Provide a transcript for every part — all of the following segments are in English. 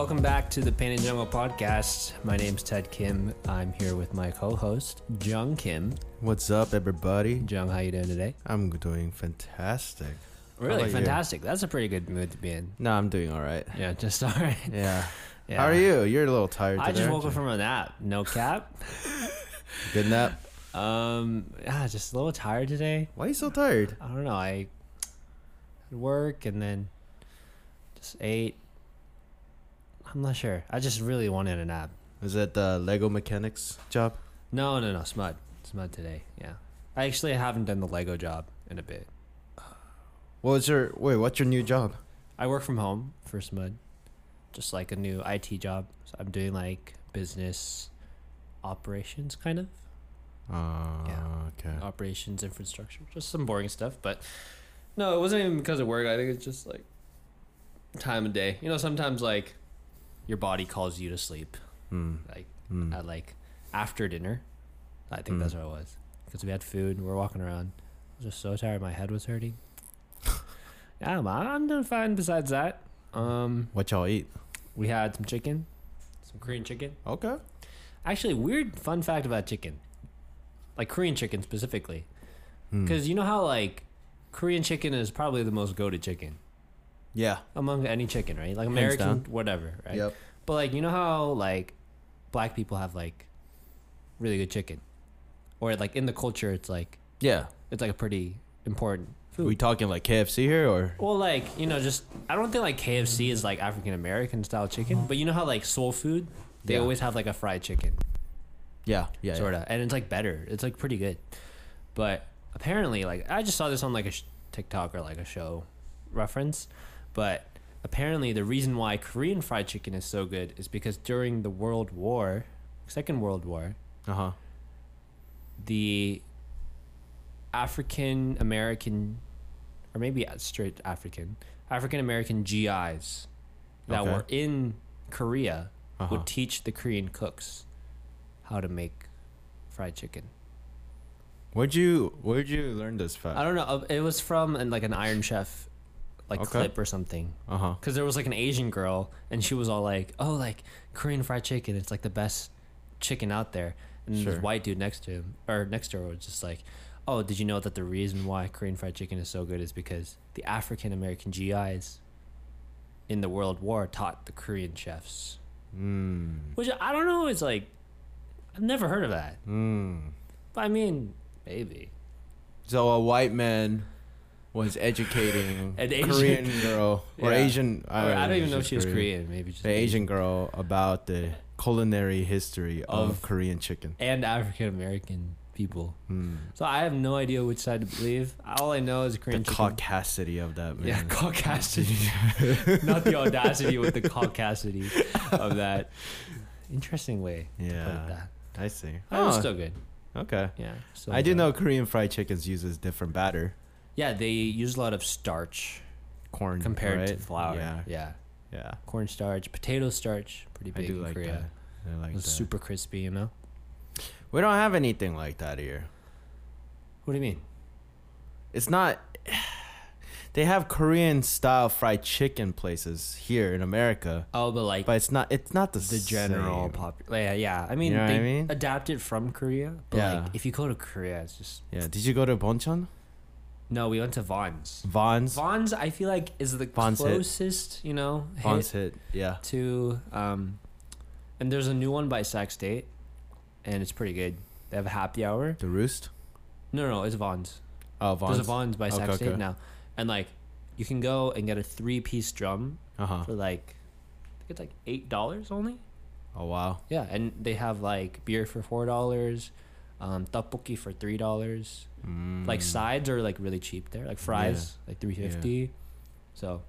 welcome back to the Painted Jungle podcast. My name's Ted Kim. I'm here with my co-host Jung Kim. What's up, everybody? Jung, how you doing today? I'm doing fantastic. Really about you? fantastic. That's a pretty good mood to be in. No, I'm doing all right. Yeah, just all right. Yeah. Yeah. How are you? You're a little tired. I today, just woke up from a nap. No cap. good nap. Um, yeah, just a little tired today. Why are you so tired? I don't know. I had work and then just ate. I'm not sure. I just really wanted a nap. Is that the Lego mechanics job? No, no, no. Smud. Smud today. Yeah. I actually haven't done the Lego job in a bit. What was your wait? What's your new job? I work from home for Smud. Just like a new IT job. So I'm doing like business operations kind of. Uh, Yeah. Okay. Operations infrastructure. Just some boring stuff. But no, it wasn't even because of work. I think it's just like time of day. You know, sometimes like your body calls you to sleep. Hmm. Like Hmm. at like after dinner. I think that's Mm. what it was. Because we had food, we were walking around. I was just so tired, my head was hurting. yeah, I'm, I'm doing fine besides that. Um, What y'all eat? we had some chicken, some Korean chicken. Okay. Actually, weird fun fact about chicken. Like Korean chicken specifically. Hmm. Because you know how like Korean chicken is probably the most goated chicken Yeah. among any chicken, right? Like American, whatever, right? Yep. But like you know how like black people have like really good chicken, or like in the culture it's like Yeah. it's like a pretty important food. we talking like KFC here or? well, like you know, just I don't think like KFC is like African American style chicken, but you know how like soul food they Yeah. always have like a fried chicken, Yeah. Yeah. sort of, and it's like better. It's like pretty good, but apparently like I just saw this on like a sh- TikTok or like a show reference, but apparently the reason why Korean fried chicken is so good is because during the World War, Second World War, Uh huh. the African American, or maybe straight African, African American GIs that Okay. were in Korea Uh huh. would teach the Korean cooks how to make fried chicken. Where'd you Where'd you learn this fact? I don't know. It was from an, like an Iron Chef, like Okay. clip or something. Uh huh. Because there was like an Asian girl, and she was all like, "Oh, like Korean fried chicken. It's like the best chicken out there." And Sure. this white dude next to him or next to her was just like, "Oh, did you know that the reason why Korean fried chicken is so good is because the African American GIs in the World War taught the Korean chefs." Hmm. Which I don't know. It's like, I've never heard of that. Hmm. But I mean, maybe. So a white man was educating An Asian- Korean girl or Yeah. Asian. Or I don't even know if she was Korean. Maybe just The Asian girl about the culinary history of, Of- Korean chicken. and African American people. Hmm. So I have no idea which side to believe. All I know is The Korean chicken. The caucasity of that man. Yeah, caucasity. Not the audacity with the caucasity of that. Interesting way to put Yeah, that. I see. Oh, it's Oh, still good. okay. Yeah. I do know Korean fried chickens uses different batter, Yeah, they use a lot of starch corn compared to flour. Yeah, Yeah. yeah. Corn starch, potato starch, pretty I big do in like Korea. that. I like It's that. super crispy, you know? We don't have anything like that here. What do you mean? It's not. They have Korean style fried chicken places here in America, Oh, but like but it's not. It's not the the general popular. Yeah, yeah. I mean, You know they I mean? adapted from Korea, but Yeah. like if you go to Korea, it's just Yeah. Did you go to Bonchon? No. We went to Vaughn's. Vaughn's. Vaughn's, I feel like, is the hit. closest, you know, hit Vaughn's hit. Yeah. to. Um, and there's a new one by Sac State, and it's pretty good. They have a happy hour. The Roost. No, no, it's Vaughn's. Oh, Vaughn's. There's a Vaughn's by Sac Okay, State okay. now, and like, you can go and get a three-piece drum Uh huh. for like, I think it's like eight dollars only. Oh wow. Yeah, and they have like beer for four dollars, um, tteokbokki for three dollars. Mm. Like sides are like really cheap there, like fries like three fifty. So,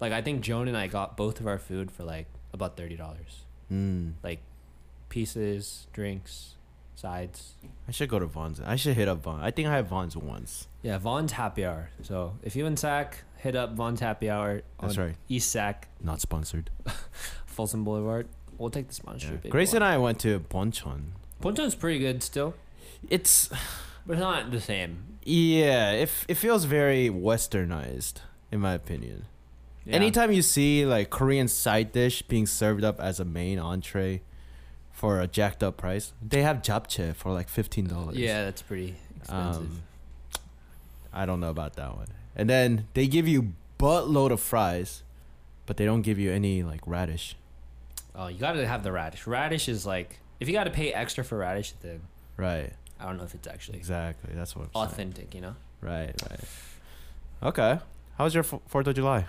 like I think Joan and I got both of our food for like about thirty dollars, Mm. like pieces, drinks, sides. I should go to Vaughn's. I should hit up Vaughn. I think I had Vaughn's once. Yeah, Vaughn's Happy Hour. So if you in Sac, hit up Vaughn's Happy Hour on That's right. East Sac, Not sponsored. Folsom Boulevard. We'll take the sponsorship. if Grace and. I went to Bonchon. Bonchon's pretty good still, It's but it's not the same. yeah. It it feels very westernized in my opinion. Yeah. Anytime you see like Korean side dish being served up as a main entree for a jacked up price, they have japchae for like fifteen dollars. Yeah, that's pretty expensive. Um, I don't know about that one. And then they give you buttload of fries, but they don't give you any like radish. oh, you gotta have the radish. Radish is like if you gotta pay extra for radish, then Right. I don't know if it's actually Exactly. That's what I'm saying. authentic. You know. Right. Right. Okay. How was your Fourth of July?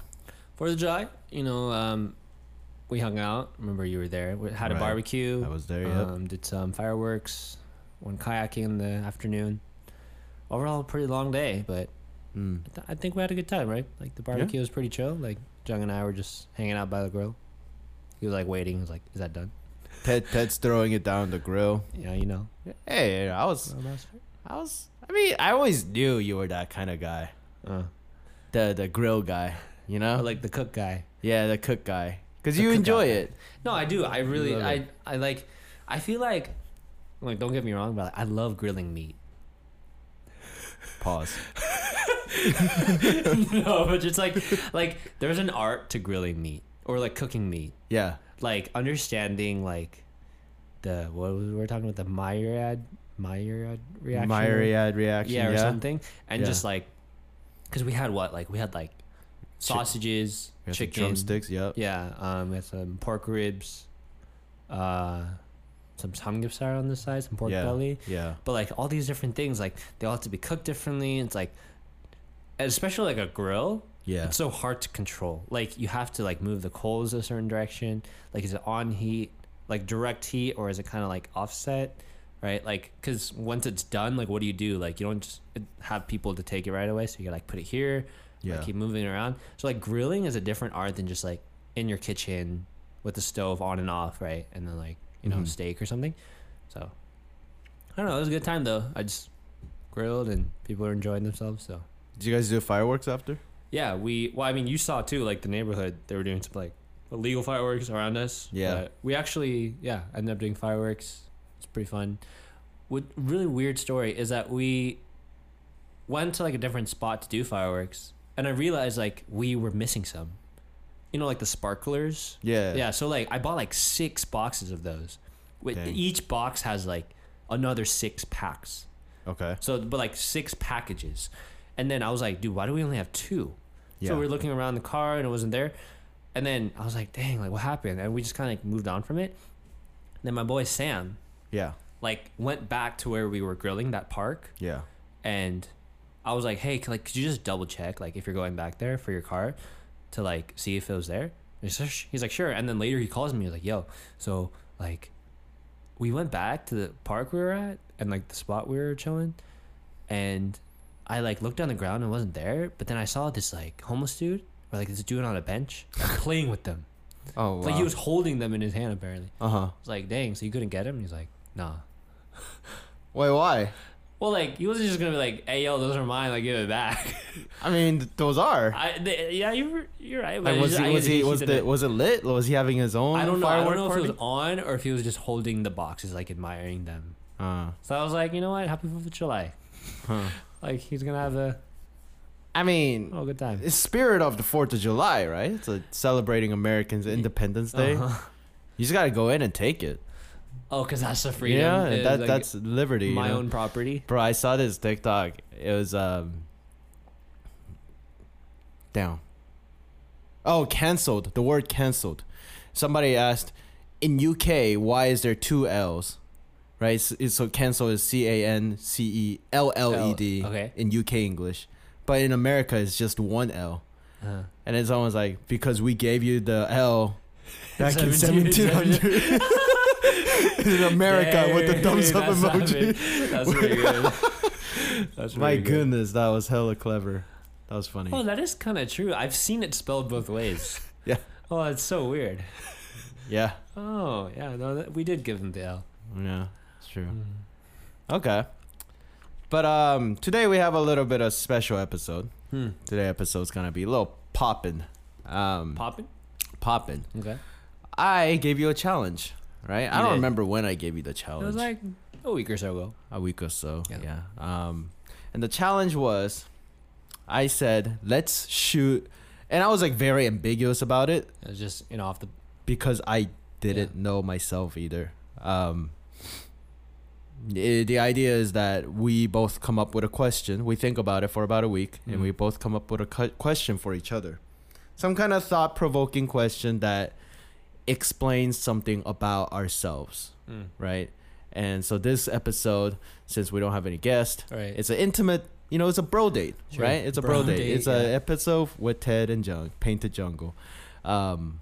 Fourth of July, you know, um, we hung out. Remember you were there. We had a Right. barbecue. I was there. Yep. Um, did some fireworks. Went kayaking in the afternoon. Overall, a pretty long day, but Mm. th- I think we had a good time, right? Like the barbecue was pretty chill. Like Jung and I were just hanging out by the grill. He was like waiting. He was like, "Is that done?" Ted Ted's throwing it down the grill. Yeah, you know. Hey, I was, I was. I mean, I always knew you were that kind of guy, Uh, the the grill guy. You know, like the cook guy. yeah, the cook guy, because The you enjoy guy. it. No, I do. I really, love I, it. I like. I feel like, like, don't get me wrong, but I love grilling meat. Pause. no, but it's like, like, there's an art to grilling meat or like cooking meat. Yeah. Like understanding like the what was we were talking about the Maillard Maillard reaction Maillard reaction. yeah Yeah. or something and Yeah. just like because we had what like we had like sausages We chicken drumsticks. Yep. yeah um we had some pork ribs uh some samgyeopsal on the side some pork yeah. belly Yeah. but like all these different things like they all have to be cooked differently it's like especially like a grill Yeah. it's so hard to control. Like you have to like move the coals a certain direction. Like is it on heat, like direct heat, or is it kind of like offset, right? Like because once it's done, like what do you do? Like you don't just have people to take it right away, so you gotta like put it here, Yeah. like keep moving it around. So like grilling is a different art than just like in your kitchen with the stove on and off, right? And then like you know Mhm. steak or something. So I don't know. It was a good time though. I just grilled and people are enjoying themselves. So. Did you guys do fireworks after? Yeah, we. Well, I mean, you saw too, like the neighborhood. They were doing some like illegal fireworks around us. Yeah. but we actually, yeah, ended up doing fireworks. It's pretty fun. What really weird story is that we went to like a different spot to do fireworks, and I realized like we were missing some. You know, like the sparklers. Yeah. Yeah. So like, I bought like six boxes of those. With Dang. each box has like another six packs. Okay. So, but like six packages. And then I was like, dude, why do we only have two? Yeah. So we were looking around the car and it wasn't there. And then I was like, dang, like what happened? And we just kind of like moved on from it. then my boy Sam, yeah. like, went back to where we were grilling that park. Yeah. And I was like, hey, c- like, could you just double check, like, if you're going back there for your car to like see if it was there? He's, like, he's like, sure. And then later he calls me, he's like, yo, so like, we went back to the park we were at and like the spot we were chilling. And I like looked on the ground and wasn't there. But then I saw this like homeless dude or like this dude on a bench like, playing with them. Oh wow. Like he was holding them in his hand apparently. Uh huh. I was like, dang, so you couldn't get him? He's like, nah. Wait, why? Well, like he wasn't just gonna be like, "Hey, yo, those are mine. Like, give it back." I mean, those are. I, they, yeah, you were, you're right. Like, was it's he? Was guess he? Was the? Was it lit? Was he having his own? I don't know. I don't know if party? it was on or if he was just holding the boxes, like admiring them. Uh, So I was like, you know what? Happy Fourth of July. huh. Like he's gonna have a I mean, oh good time. it's spirit of the Fourth of July, right? It's like celebrating Americans' Independence Day. Uh-huh. You just gotta go in and take it. Oh, cause that's the freedom. yeah, It's that like that's liberty. you my know? own property. Bro, I saw this TikTok. It was um down. Oh, cancelled. The word cancelled. Somebody asked in UK why is there two L's? Right? So, so cancel is C A N C E L L E D okay. in UK English. But in America it's just one L. Uh, And it's almost like because we gave you the L back in 1700. 1700 in America with the thumbs up emoji. That's pretty good. That's My good. goodness, that was hella clever. That was funny. Oh, that is kind of true. I've seen it spelled both ways. Yeah. Oh, it's so weird. Yeah. Oh, yeah. No, that, we did give him the L. Yeah, it's true. Mm. Okay. But um today we have a little bit of special episode. Hmm. Today episode's gonna be a little poppin'. Um Popping. poppin'. Okay. I gave you a challenge, right? I don't did. remember when I gave you the challenge. It was like a week or so ago. a week or so. Yeah. Yeah. Um and the challenge was I said, let's shoot and I was like very ambiguous about it It was just you know off the because I didn't Yeah. know myself either. Um, i- the idea is that we both come up with a question. We think about it for about a week, and Mhm. we both come up with a cu- question for each other. Some kind of thought provoking question that explains something about ourselves, mm. right? And so this episode, since we don't have any guest, right. it's an intimate, you know, it's a bro date, Sure. right? It's a Bro bro, date. date, It's yeah. episode with Ted and Jung, Painted Jungle. Um,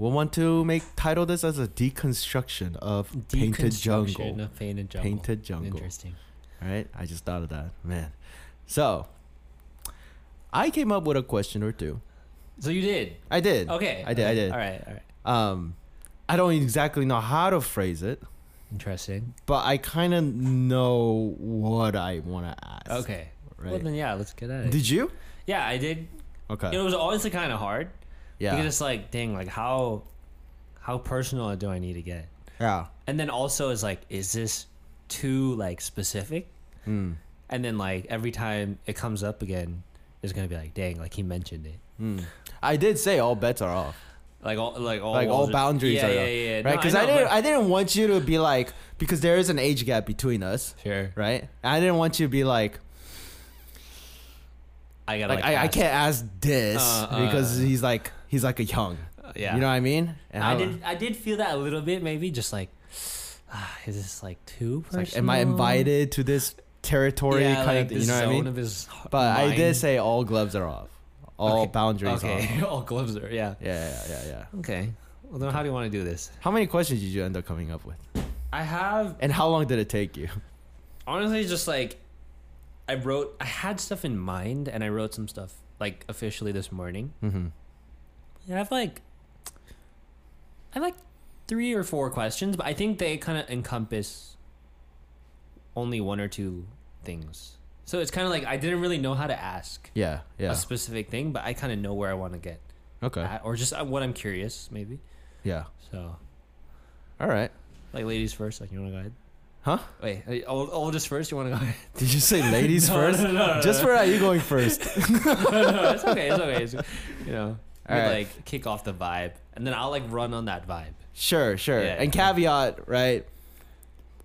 we'll want to make title this as a deconstruction of Painted Jungle. of painted jungle. Painted Jungle. Interesting. All right, I just thought of that, man. So, I came up with a question or two. So you did. I did. Okay. I did, I did. All right. All right. Um, I don't exactly know how to phrase it, Interesting. but I kind of know what I want to ask. Okay. Right. Well then, yeah. Let's get at it. Did you? yeah, I did. Okay. It was honestly kind of hard yeah. because it's like, dang, like how how personal do I need to get? yeah. And then also is like, is this too like specific? Mm. And then like every time it comes up again, it's gonna be like, dang, like he mentioned it. Mm. I did say all bets are off. Like all like all like all boundaries yeah, are yeah, yeah, yeah. right No, because I, didn't i didn't want you to be like because there is an age gap between us sure. right i didn't want you to be like I gotta like, like, I, I can't ask this Uh, uh, because he's like he's like a young Uh, yeah. you know what i mean and I I'm- did I did feel that a little bit maybe just like ah, is this like too it's like, personal? am i invited to this territory yeah, kind like of thing, you know what i mean of his but i did say all gloves are off all Okay, boundaries Okay, are off all gloves are yeah. yeah yeah yeah yeah Okay. Well then how do you want to do this? how many questions did you end up coming up with I have and how long did it take you honestly just like I wrote I had stuff in mind and I wrote some stuff like officially this morning. mm-hmm. Yeah, I have like I have like three or four questions, but I think they kind of encompass only one or two things. So it's kind of like I didn't really know how to ask yeah yeah a specific thing, but I kind of know where I want to get okay at, or just uh, what I'm curious, maybe. yeah So, all right like ladies first, like you want to go ahead? Huh? Wait, uh, old, oldest first. You want to go ahead? did you say ladies No, first no, no, no, just no. for that you going first no, no, it's okay. It's okay. It's, you know, All right. like kick off the vibe, and then I'll like run on that vibe. Sure, sure. Yeah, and yeah. caveat, right?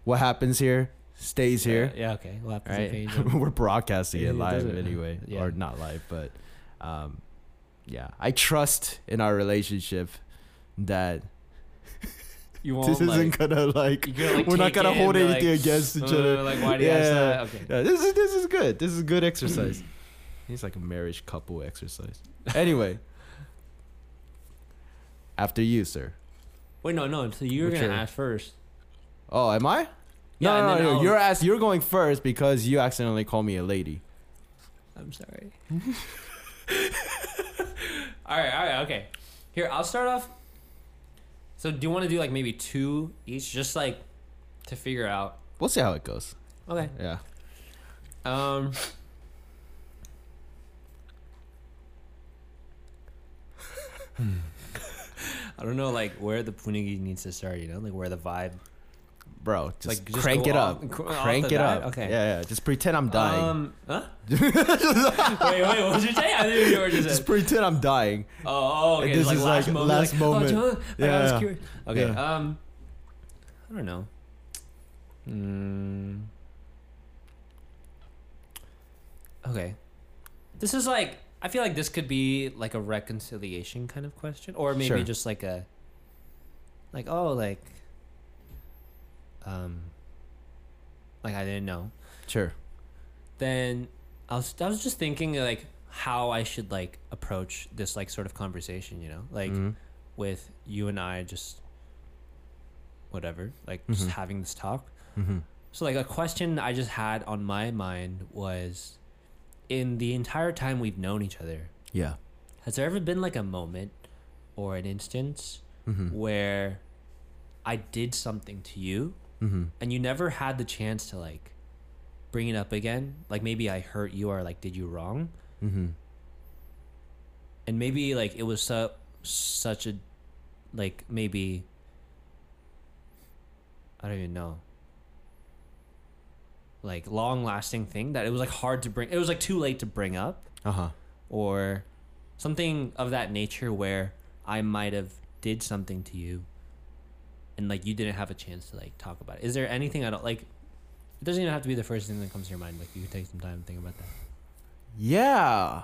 What happens here stays here, Yeah. okay. We'll right? We're broadcasting it it live doesn't- anyway, yeah. or not live, but um, yeah. I trust in our relationship that You won't this isn't like. gonna like. Gonna, like, we're not gonna hold anything like, against each "Uh, other. Like, why do you ask Yeah. that? Okay. Yeah, this is this is good. This is good exercise. It's like a marriage couple exercise. Anyway, after you, sir. Wait, no, no. So you're What's gonna your- ask first. Oh, am I? Yeah, no, no, then no. I'll- You're ask, You're going first because you accidentally called me a lady. I'm sorry. all right, all right, okay. Here, I'll start off. So, do you want to do like maybe two each, just like to figure out? We'll see how it goes. Okay. Yeah. Um. I don't know, like where the punigi needs to start. You know, like where the vibe. Bro, just, Like, just crank it off- up. cr- crank it bat? up. Okay. Yeah, yeah. Just pretend I'm dying. Um. Huh? wait, wait. What did you say? I didn't hear what you just pretend I'm dying. Oh, oh, okay. And this like is last like moment. last like, moment. Oh, Yeah, yeah. Okay. Yeah. Um. I don't know. Hmm. Okay. This is like I feel like this could be like a reconciliation kind of question, or maybe Sure. just like a. Like oh like. Um. Like I didn't know. Sure. Then I was I was just thinking like how I should like approach this like sort of conversation, you know, like Mhm. with you and I just whatever, like just Mhm. having this talk. Mhm. So like a question I just had on my mind was in the entire time we've known each other, Yeah. has there ever been like a moment or an instance Mhm. where I did something to you Mhm. and you never had the chance to like bring it up again? Like maybe I hurt you or like did you wrong? Mhm. and maybe like it was so such a like maybe I don't even know like long lasting thing that it was like hard to bring it was like too late to bring up Uh huh. or something of that nature where I might have did something to you, and like you didn't have a chance to like talk about it. Is there anything I don't like? It doesn't even have to be the first thing that comes to your mind. Like you can take some time to think about that. Yeah.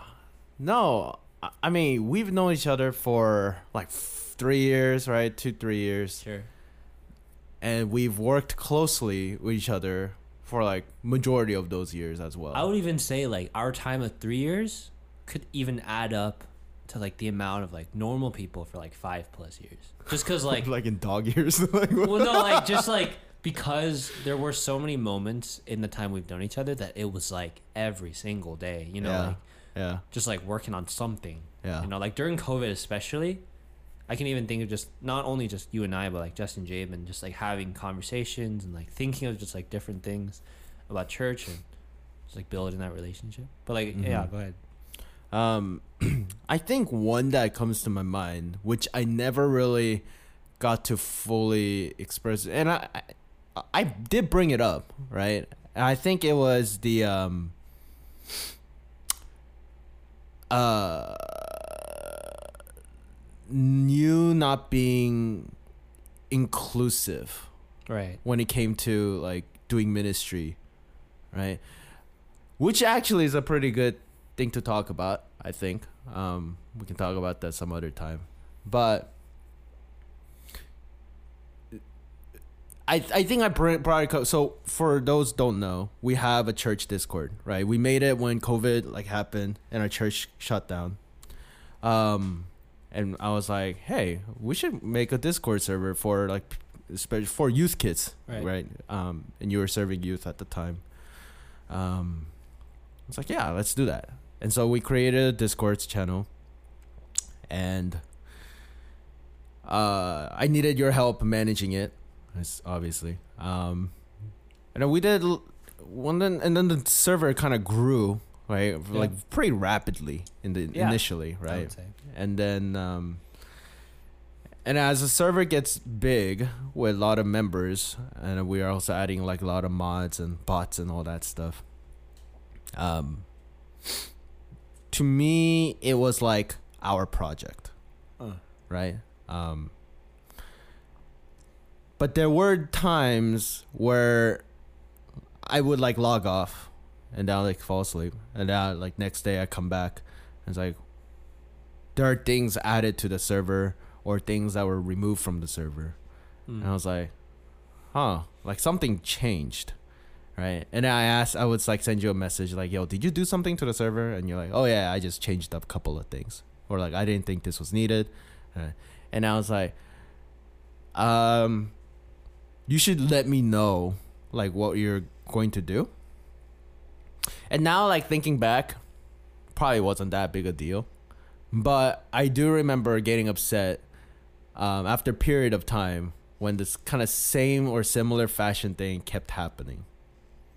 No, I- I mean, we've known each other for like three years, right? Two, three years. Sure. And we've worked closely with each other for like majority of those years as well. I would even say like our time of three years could even add up to like the amount of like normal people for like five plus years. Just because like like in dog years. like, well no like just like because there were so many moments in the time we've known each other that it was like every single day you know Yeah. like yeah. just like working on something Yeah. you know like during covid especially i can even think of just not only just you and i but like justin jabe and just like having conversations and like thinking of just like different things about church and just like building that relationship but like yeah Mhm. go ahead Um, I think one that comes to my mind, which I never really got to fully express, and I, I, I did bring it up, right? And I think it was the um, uh, you not being inclusive right when it came to like doing ministry, right? Which actually is a pretty good thing to talk about. I think um, we can talk about that some other time, but I I think I br- brought it. So for those don't know, we have a church Discord, right? We made it when COVID like happened and our church shut down. Um, and I was like, hey, we should make a Discord server for like especially for youth kids, Right. right? Um, and you were serving youth at the time. Um, I was like, yeah, let's do that. And so we created a Discord channel, and uh, I needed your help managing it, obviously. Um, and then we did one, then and then the server kind of grew, right? Like pretty rapidly in the Yeah. initially, right? say. and then um and as the server gets big with a lot of members and we are also adding like a lot of mods and bots and all that stuff um to me it was like our project Uh. right um but there were times where i would like log off and then I'll like fall asleep and then like next day i come back and it's like there are things added to the server or things that were removed from the server. Mm. And I was like, huh, like something changed. Right. And I asked, I would like send you a message like, yo, did you do something to the server? And you're like, oh, yeah, I just changed up a couple of things. Or like, I didn't think this was needed. Uh, And I was like, um, you should let me know like what you're going to do. And now, like thinking back, probably wasn't that big a deal. But I do remember getting upset um, after a period of time when this kind of same or similar fashion thing kept happening.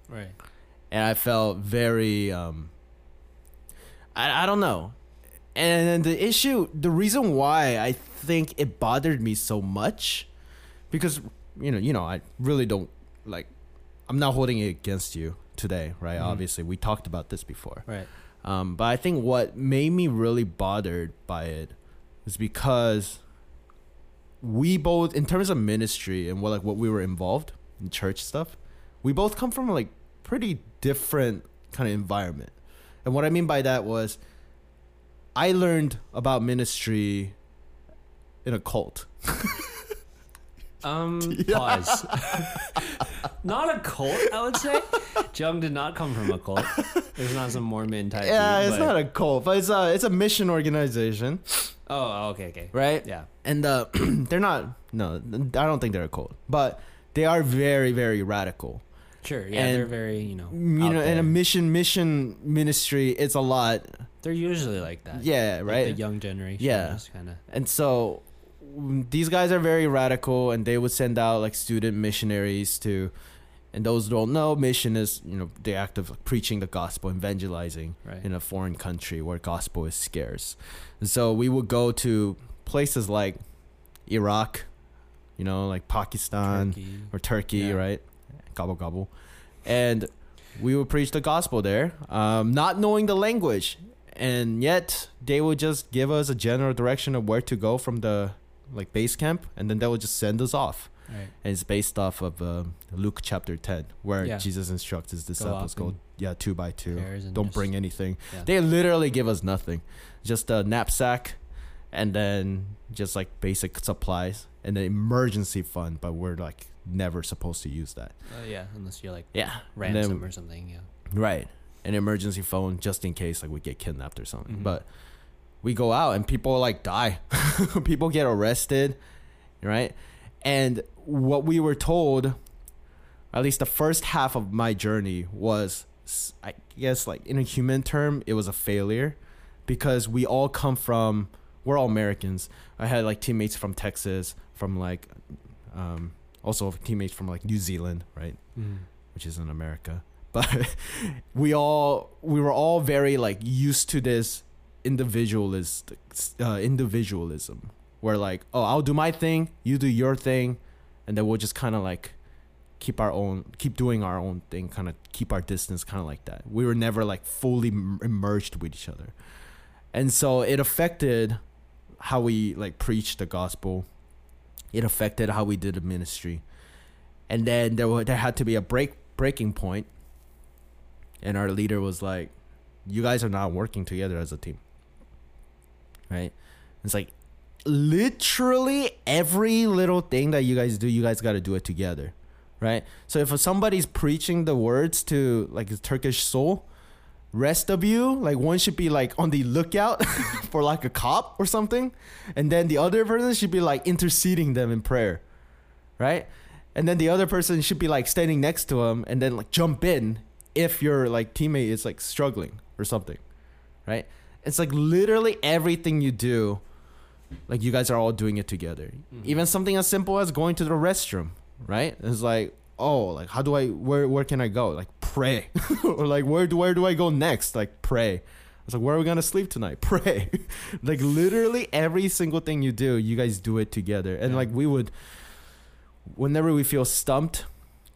right And I felt very, um, I, I don't know. And the issue, the reason why I think it bothered me so much, because, you know, you know, I really don't like, I'm not holding it against you today, right? Mhm. Obviously, we talked about this before. right Um, but I think what made me really bothered by it is because we both, in terms of ministry and what like what we were involved in church stuff, we both come from like pretty different kind of environment. And what I mean by that was, I learned about ministry in a cult. Um, pause. not a cult, I would say. Jung did not come from a cult. It's not some Mormon type. Yeah, dude, it's but- not a cult, but it's a it's a mission organization, Oh, okay, okay. right? Yeah. and uh, they're not. No, I don't think they're a cult, but they are very, very radical. Sure. Yeah, And, they're very, you know, You know, in a mission, mission ministry, it's a lot. they're usually like that. Yeah, Like right. The young generation. Yeah. Kind of. and so these guys are very radical, and they would send out like student missionaries to. And those who don't know, mission is you know the act of preaching the gospel, evangelizing Right. in a foreign country where gospel is scarce. And so we would go to places like Iraq, you know, like Pakistan, Turkey. or Turkey, Yeah. right? Gobble gobble, and we would preach the gospel there, um, not knowing the language, and yet they would just give us a general direction of where to go from the like base camp, and then they will just send us off. Right. And it's based off of uh, Luke chapter ten, where Yeah. Jesus instructs his disciples up go, yeah, two by two. Don't just- bring anything. Yeah. They literally give us nothing, just a knapsack, and then just like basic supplies and an emergency fund. But we're like never supposed to use that. Uh, yeah, unless you're like Yeah, ransom then- or something. Yeah. Right. An emergency phone just in case like we get kidnapped or something. Mhm. But we go out and people like die. people get arrested, right? And what we were told at least the first half of my journey was I guess like in a human term it was a failure because we all come from we're all Americans. I had like teammates from Texas, from like um also teammates from like New Zealand, right? which is in America. But we all we were all very like used to this individualist uh, individualism, where like oh I'll do my thing, you do your thing, and then we'll just kind of like keep our own keep doing our own thing, kind of keep our distance, kind of like that. We were never like fully immersed with each other, and so it affected how we like preached the gospel. It affected how we did the ministry and then there wa- there had to be a break breaking point and our leader was like you guys are not working together as a team right? It's like literally every little thing that you guys do you guys got to do it together right? So if somebody's preaching the words to like a turkish soul rest of you like one should be like on the lookout for like a cop or something and then the other person should be like interceding them in prayer right? And then the other person should be like standing next to him and then like jump in if your like teammate is like struggling or something right it's like literally everything you do like you guys are all doing it together. Mhm. even something as simple as going to the restroom right? It's like oh like how do i where where can i go? Like pray. Or like where do where do i go next? Like pray. It's like where are we gonna sleep tonight? Pray. Like literally every single thing you do you guys do it together. And Yeah. like we would whenever we feel stumped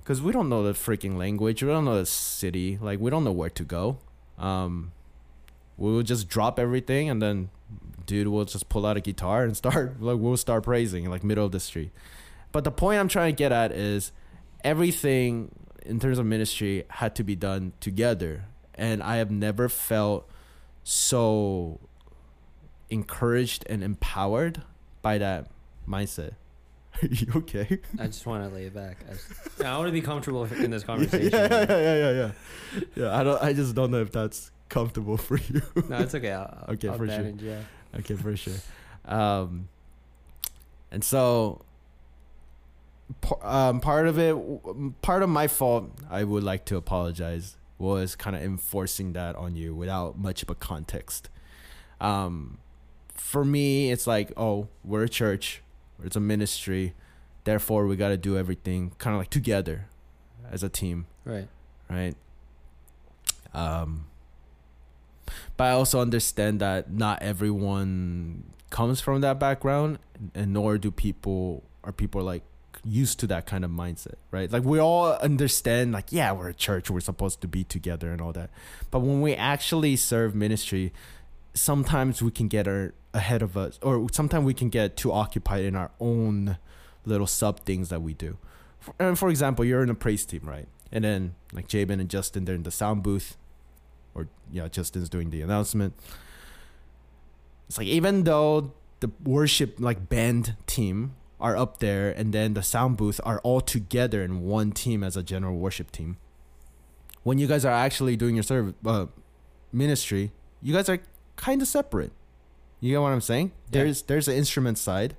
because we don't know the freaking language. We don't know the city. Like we don't know where to go. Um we will just drop everything and then dude will just pull out a guitar and start like we'll start praising like middle of the street but the point i'm trying to get at is everything in terms of ministry had to be done together and i have never felt so encouraged and empowered by that mindset are you okay I just want to lay it back. I, just, I want to be comfortable in this yeah, conversation. yeah, yeah, yeah, yeah, yeah. Yeah, I don't. I just don't know if that's comfortable for you. No, it's okay. I'll, Okay, I'll for sure. Yeah. okay, for sure. Um, and so, um, part of it, part of my fault, I would like to apologize, was kind of enforcing that on you without much of a context. Um, for me, it's like, oh, we're a church, it's a ministry, therefore we got to do everything kind of like together as a team Right. right? Um, but I also understand that not everyone comes from that background, and nor do people are people like used to that kind of mindset, right? Like we all understand, like yeah, we're a church, we're supposed to be together and all that, but when we actually serve ministry, sometimes we can get our ahead of us, or sometimes we can get too occupied in our own little sub things that we do. For, and for example, you're in a praise team, right? And then like Jabin and Justin, they're in the sound booth, or yeah, Justin's doing the announcement. It's like even though the worship like band team are up there, and then the sound booth are all together in one team as a general worship team. When you guys are actually doing your serve uh, ministry, you guys are kind of separate. You get what I'm saying? Yeah. There's there's the instrument side,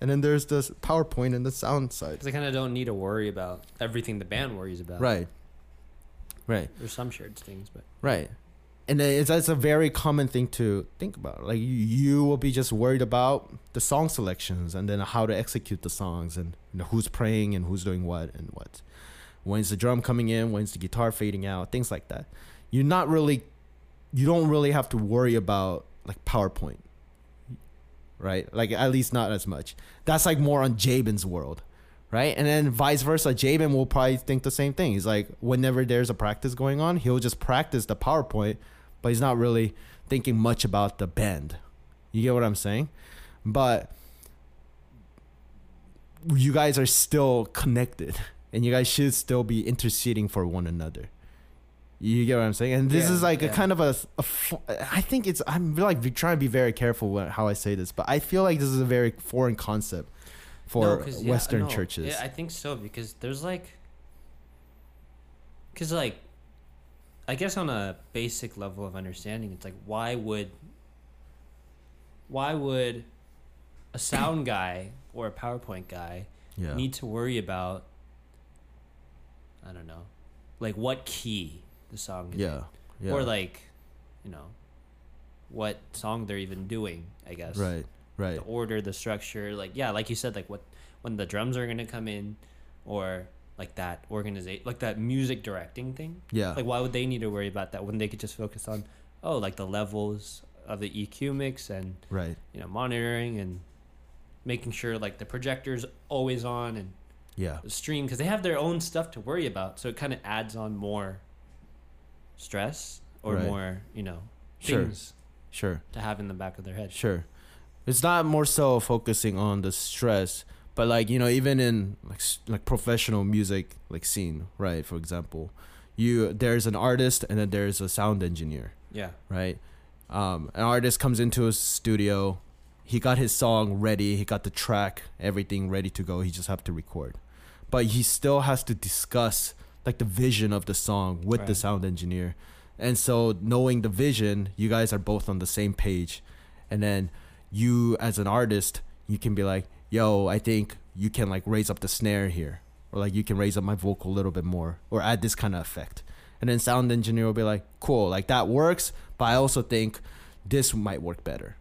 and then there's the PowerPoint and the sound side. I kind of don't need to worry about everything the band worries about. Right. Right. There's some shared things, but Right. And it's, it's a very common thing to think about. Like you, you will be just worried about the song selections and then how to execute the songs and you know, who's praying and who's doing what and what. When's the drum coming in? When's the guitar fading out? Things like that. You're not really, you don't really have to worry about like PowerPoint, right? Like at least not as much. That's like more on Jabin's world, right? And then vice versa, Jabin will probably think the same thing. He's like, whenever there's a practice going on, he'll just practice the PowerPoint, but he's not really thinking much about the band. You get what I'm saying? But you guys are still connected and you guys should still be interceding for one another. You get what I'm saying? And this Yeah, is like a kind of a, a I think it's I'm like trying to be very careful how I say this, but I feel like this is a very foreign concept for No, yeah, Western no, churches. Yeah, I think so because there's like, because like, I guess on a basic level of understanding, it's like why would, why would, a sound guy or a PowerPoint guy yeah. need to worry about, I don't know, like what key the song is, yeah. in, Yeah. or like, you know, what song they're even doing. I guess right. Right. the order, the structure, like yeah, like you said, like what when the drums are gonna come in, or like that organization, like that music directing thing. Yeah. Like why would they need to worry about that when they could just focus on, oh, like the levels of the EQ mix and right. you know monitoring and making sure like the projector's always on and Yeah. the stream because they have their own stuff to worry about, so it kind of adds on more stress or Right. more you know Sure. things Sure. to have in the back of their head. Sure. It's not more so focusing on the stress, but like you know, even in like like professional music like scene, right? For example, you there's an artist and then there's a sound engineer, Yeah. right? Um, an artist comes into a studio, he got his song ready, he got the track, everything ready to go. He just have to record, but he still has to discuss like the vision of the song with the sound engineer, and so knowing the vision, you guys are both on the same page, and then you as an artist, you can be like, "Yo, I think you can like raise up the snare here." Or like you can raise up my vocal a little bit more, or add this kind of effect, and then sound engineer will be like, "Cool, like that works," but I also think this might work better,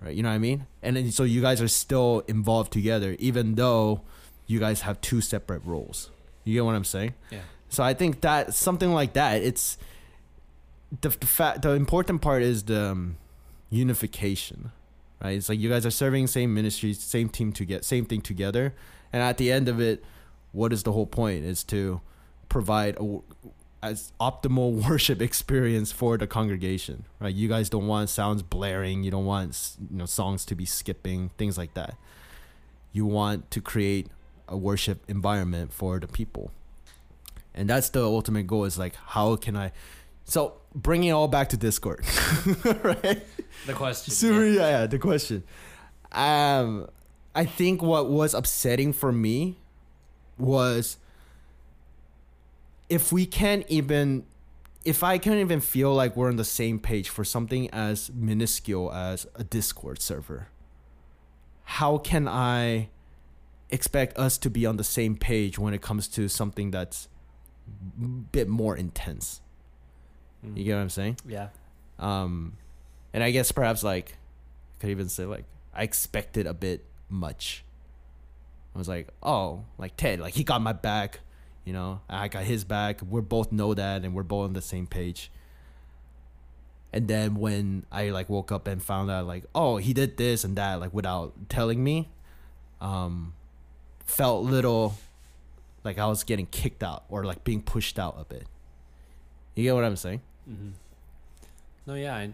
right? You know what I mean? And then so you guys are still involved together, even though you guys have two separate roles. You get what I'm saying? Yeah. So I think that something like that, it's the the fact. The important part is the um, unification, right? It's like you guys are serving same ministries, same team to get same thing together, and at the end of it, what is the whole point? Is to provide a as optimal worship experience for the congregation, right? You guys don't want sounds blaring, you don't want you know songs to be skipping, things like that. You want to create a worship environment for the people. And that's the ultimate goal is like how can I so bringing it all back to Discord, right? The question. Super, yeah. yeah, yeah, the question. Um, I think what was upsetting for me was if we can't even, if I can't even feel like we're on the same page for something as minuscule as a Discord server, how can I expect us to be on the same page when it comes to something that's a bit more intense? Mm. You get what I'm saying? Yeah. Um, and I guess perhaps like I could even say like I expected a bit much. I was like, oh, like Ted, like he got my back, you know, I got his back. We both know that, and we're both on the same page. And then when I like woke up and found out like, oh, he did this and that, like without telling me, um, felt little like I was getting kicked out or like being pushed out a bit. You get what I'm saying? Mm-hmm. No, yeah. I,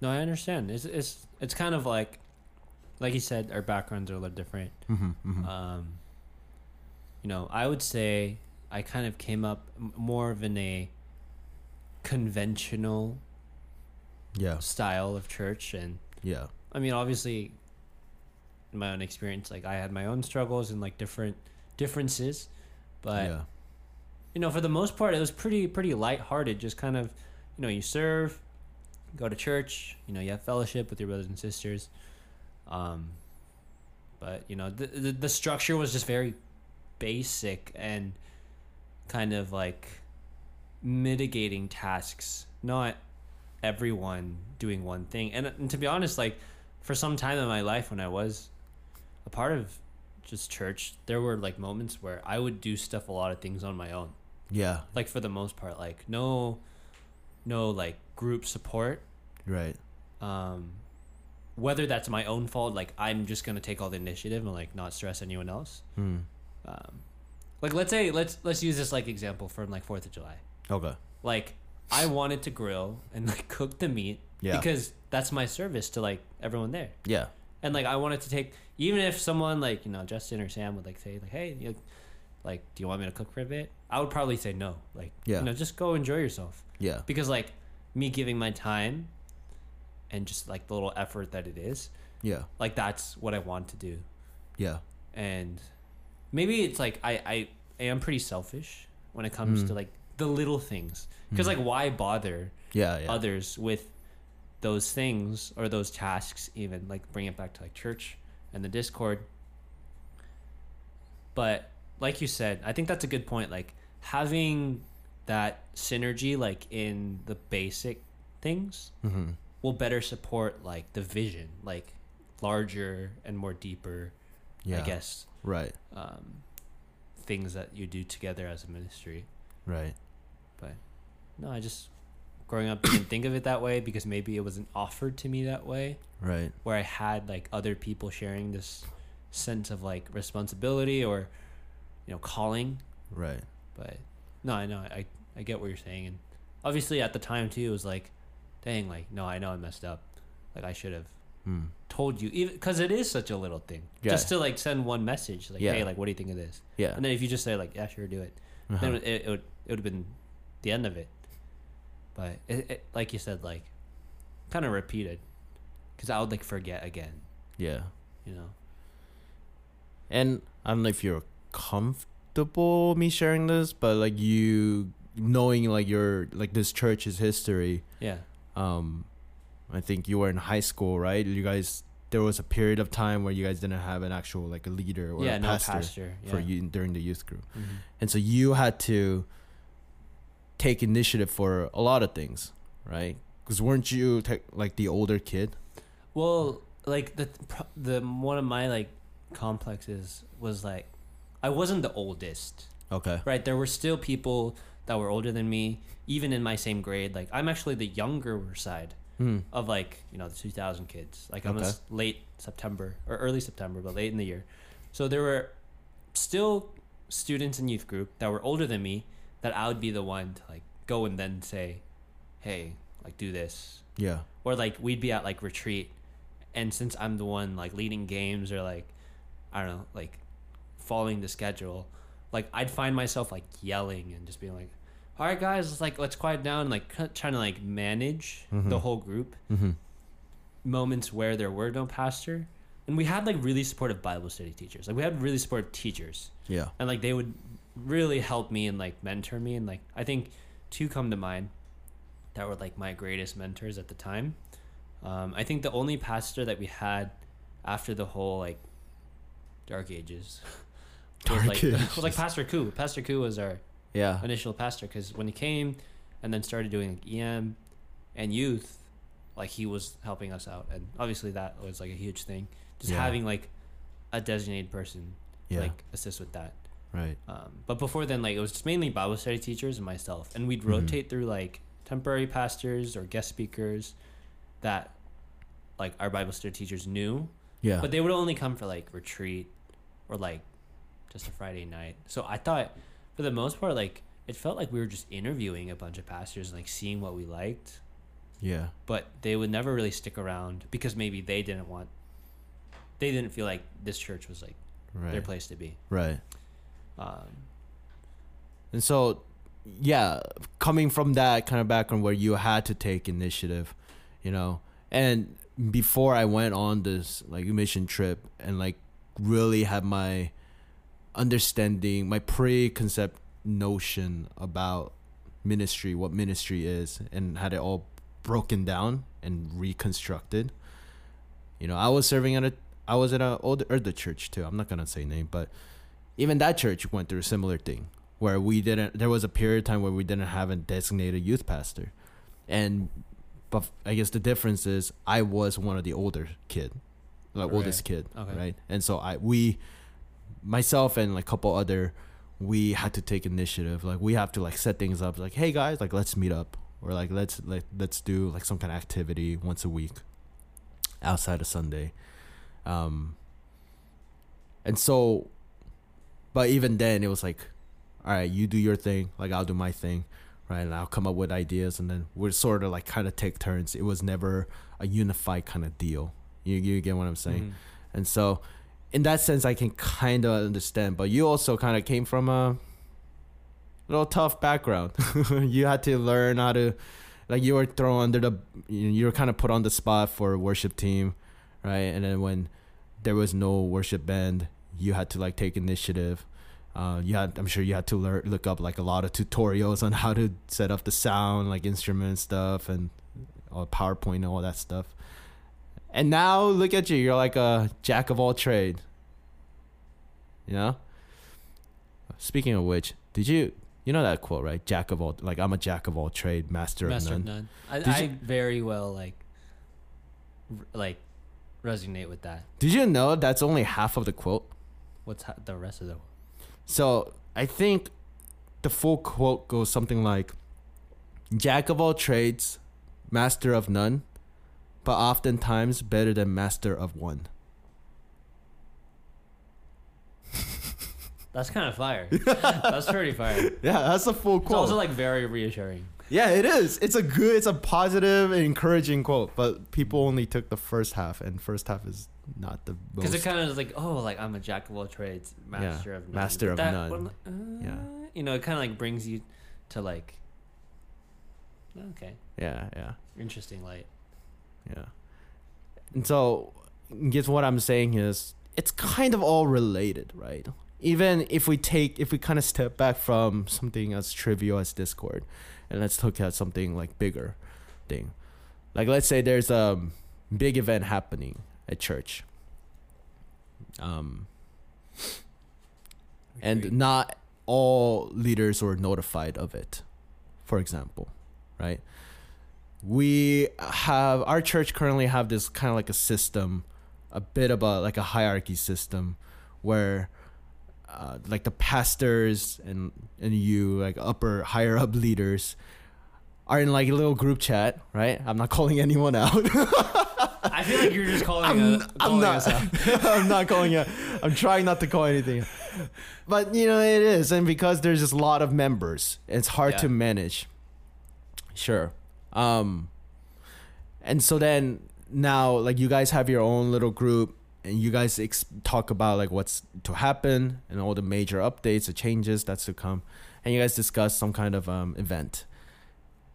no, I understand. It's it's it's kind of like, like you said, our backgrounds are a little different. Mm-hmm, mm-hmm. Um, you know, I would say I kind of came up more of in a conventional yeah. style of church, and Yeah. I mean, obviously, in my own experience, like I had my own struggles and like different differences, but yeah. You know, for the most part, it was pretty pretty lighthearted. Just kind of, you know, you serve, go to church, you know, you have fellowship with your brothers and sisters. Um, but you know, the the, the structure was just very basic and kind of like mitigating tasks, not everyone doing one thing. And, and to be honest, like for some time in my life when I was a part of just church, there were like moments where I would do stuff a lot of things on my own. Yeah. Like for the most part, like no no like group support. Right. Um whether that's my own fault, like I'm just gonna take all the initiative and like not stress anyone else. Hmm. Um like let's say let's let's use this like example from like Fourth of July. Okay. Like I wanted to grill and like cook the meat Yeah. because that's my service to like everyone there. Yeah. And like I wanted to take even if someone like, you know, Justin or Sam would like say like, "Hey, you like do you want me to cook for a bit?" I would probably say no. Like, Yeah. you know, just go enjoy yourself. Yeah. Because like me giving my time and just like the little effort that it is, Yeah. like that's what I want to do. Yeah. And maybe it's like I I am pretty selfish when it comes Mm. to like the little things. Cuz like why bother Yeah. Yeah. others with those things or those tasks even like bring it back to like church and the discord but like you said i think that's a good point like having that synergy like in the basic things mm-hmm. will better support like the vision like larger and more deeper Yeah. i guess Right. um, things that you do together as a ministry Right. but no, I just growing up didn't think of it that way because maybe it wasn't offered to me that way. Right. Where I had like other people sharing this sense of like responsibility or you know calling. Right. But no, I know I I get what you're saying, and obviously at the time too it was like, dang, like no, I know I messed up. Like I should have Mm. told you even because it is such a little thing Yeah. just to like send one message like Yeah. hey like what do you think of this Yeah. and then if you just say like yeah sure do it Uh-huh. then it, it, would it would have been the end of it. But it, it, like you said, like kind of repeated because I would like forget again, yeah. you know. And I don't know if you're comfortable me sharing this, but like you knowing like your like this church's history, Yeah, um I think you were in high school, right? You guys there was a period of time where you guys didn't have an actual like a leader or yeah, a no pastor, pastor yeah. for you during the youth group. Mhm. And so you had to take initiative for a lot of things, right? Because weren't you te- like the older kid? Well, like the the one of my like complexes was like I wasn't the oldest, Okay. right? There were still people that were older than me, even in my same grade. Like I'm actually the younger side Hmm. of like you know the 2000 kids like i Okay. was late september or early september but late in the year so there were still students in youth group that were older than me that i would be the one to like go and then say hey like do this Yeah. or like we'd be at like retreat and since i'm the one like leading games or like i don't know like following the schedule like i'd find myself like yelling and just being like all right guys let's like let's quiet down and like trying to like manage the Mhm. whole group Mm-hmm. moments where there were no pastor and we had like really supportive bible study teachers like we had really supportive teachers Yeah. and like they would really help me and like mentor me and like i think two come to mind that were like my greatest mentors at the time um, i think the only pastor that we had after the whole like dark ages was like was like pastor Ku. pastor Ku was our Yeah. initial pastor because when he came and then started doing like em and youth like he was helping us out and obviously that was like a huge thing just Yeah. having like a designated person Yeah. like assist with that right. um, but before then like it was just mainly bible study teachers and myself and we'd Mhm. rotate through like temporary pastors or guest speakers that like our bible study teachers knew Yeah. but they would only come for like retreat or like just a Friday night. So I thought for the most part like it felt like we were just interviewing a bunch of pastors and like seeing what we liked, yeah. but they would never really stick around because maybe they didn't want they didn't feel like this church was like Right. their place to be. Right. Um, And so, yeah, coming from that kind of background where you had to take initiative, you know, and before I went on this like mission trip and like really had my understanding, my preconcept notion about ministry, what ministry is, and had it all broken down and reconstructed. You know, I was serving at a, I was at a old older church too. I'm not gonna say name, but even that church went through a similar thing where we didn't. There was a period of time where we didn't have a designated youth pastor, and but I guess the difference is I was one of the older kid, like Right. oldest kid, Okay. right? And so I we, myself and like a couple other, we had to take initiative. Like we have to like set things up. Like hey guys, like let's meet up or like let's like let's do like some kind of activity once a week, outside of Sunday, um. And so, but even then, it was like, all right, you do your thing, like I'll do my thing, right? And I'll come up with ideas, and then we're sort of like kind of take turns. It was never a unified kind of deal. You you get what I'm saying? Mhm. And so, in that sense, I can kind of understand. But you also kind of came from a little tough background. you had to learn how to, like, you were thrown under the, you were kind of put on the spot for a worship team, right? And then when there was no worship band, you had to like take initiative. Uh, you had, I'm sure you had to learn, look up like a lot of tutorials on how to set up the sound, like instrument stuff and all PowerPoint and all that stuff. And now look at you, you're like a jack of all trade. You know? Speaking of which, did you you know that quote, right? Jack of all like I'm a jack of all trade, master, Master of of none. none. I, I you- very well like, r- like, resonate with that. Did you know that's only half of the quote? What's ha- the rest of the? So I think the full quote goes something like Jack of all trades, master of none, but oftentimes better than master of one. That's kind of fire. That's pretty fire. Yeah, that's a full It's quote. also like very reassuring. yeah, it is. It's a good, it's a positive and encouraging quote, but people only took the first half, and first half is not the most. Because it kind of is like, oh, like I'm a jack of all trades, master of none. master But of that none. one, uh, Yeah. You know, it kind of like brings you to like, okay, yeah, yeah. interesting light. Yeah. And so, guess what I'm saying is, it's kind of all related, right? Even if we take, if we kind of step back from something as trivial as Discord, and let's look at something like bigger thing. Like, let's say there's a big event happening at church. Um, and not all leaders were notified of it, for example, right? We have our church currently have this kind of like a system a bit of a like a hierarchy system where uh, like the pastors and and you like upper higher up leaders are in like a little group chat right? I'm not calling anyone out. I feel like you're just calling, I'm- a, I'm calling not. us out. i'm not calling it i'm trying not to call anything. But you know it is and because there's just a lot of members it's hard to manage. Sure um and so then now like you guys have your own little group and you guys ex- talk about like what's to happen and all the major updates the changes that's to come. And you guys discuss some kind of um, event.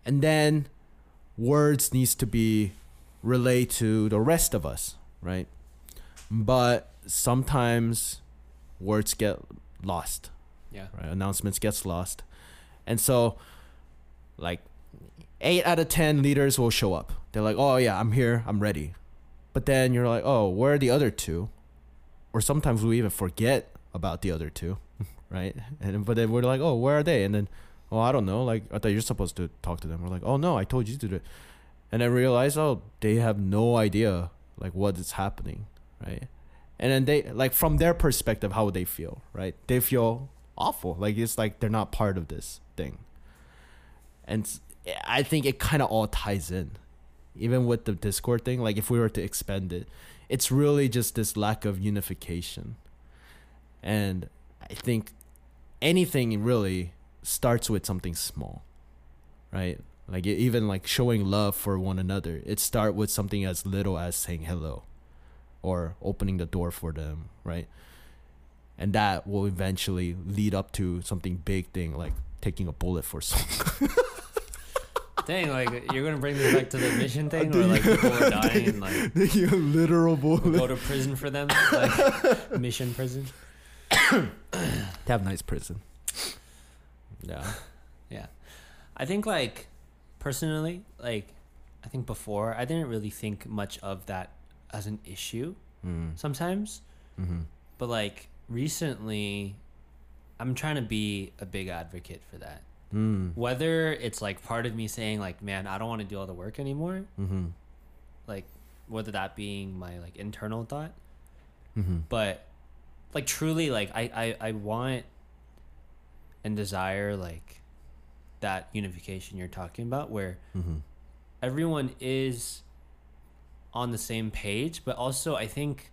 And then words needs to be relayed to the rest of us right? But sometimes words get lost. Yeah. right? Announcements gets lost, and so like eight out of ten leaders will show up. They're like, "Oh yeah, I'm here, I'm ready," but then you're like, "Oh, where are the other two? Or sometimes we even forget about the other two, right? And but then we're like, "Oh, where are they?" And then, "Oh, I don't know. Like I thought you're supposed to talk to them." We're like, "Oh no, I told you to do it," and I realize, "Oh, they have no idea like what is happening, right?" And then they like from their perspective, how they feel, right? They feel awful. Like it's like they're not part of this thing. And I think it kind of all ties in, even with the Discord thing. Like if we were to expand it, it's really just this lack of unification. And I think anything really starts with something small, right? Like even like showing love for one another, it start with something as little as saying hello, or opening the door for them, right? and that will eventually lead up to something big thing like taking a bullet for someone. Dang, like you're gonna bring this back to the mission thing, where like people are dying, and like a literal bullet. go to prison for them, like mission prison. They have nice prison. Yeah. Yeah, I think like personally, like I think before I didn't really think much of that as an issue Mm. sometimes, Mm-hmm. but like recently, I'm trying to be a big advocate for that. Mm. Whether it's like part of me saying like, man, I don't want to do all the work anymore, Mm-hmm. like whether that being my like internal thought, Mm-hmm. but like truly like I, I i want and desire like that unification you're talking about where Mm-hmm. everyone is on the same page but also i think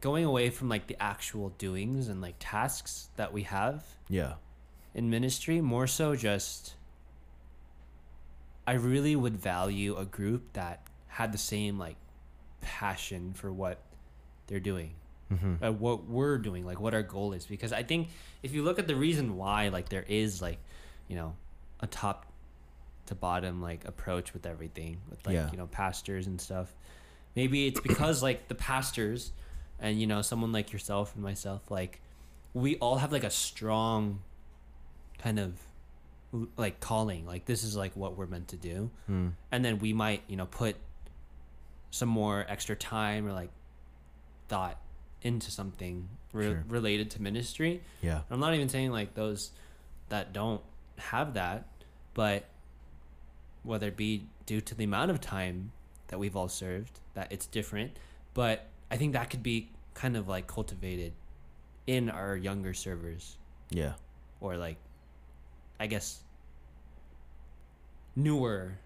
going away from like the actual doings and like tasks that we have Yeah. In ministry, more so just I really would value a group that had the same like passion for what they're doing. Mm-hmm. uh, what we're doing, like what our goal is. Because I think if you look at the reason why, like there is like, you know, a top to bottom like approach with everything, with like Yeah. you know pastors and stuff. Maybe it's because like the pastors, and you know someone like yourself and myself, like we all have like a strong kind of like calling. Like this is like what we're meant to do Mm. and then we might you know put some more extra time or like thought into something re- Sure. related to ministry Yeah. i'm not even saying like those that don't have that but whether it be due to the amount of time that we've all served that it's different but i think that could be kind of like cultivated in our younger servers Yeah. or like I guess newer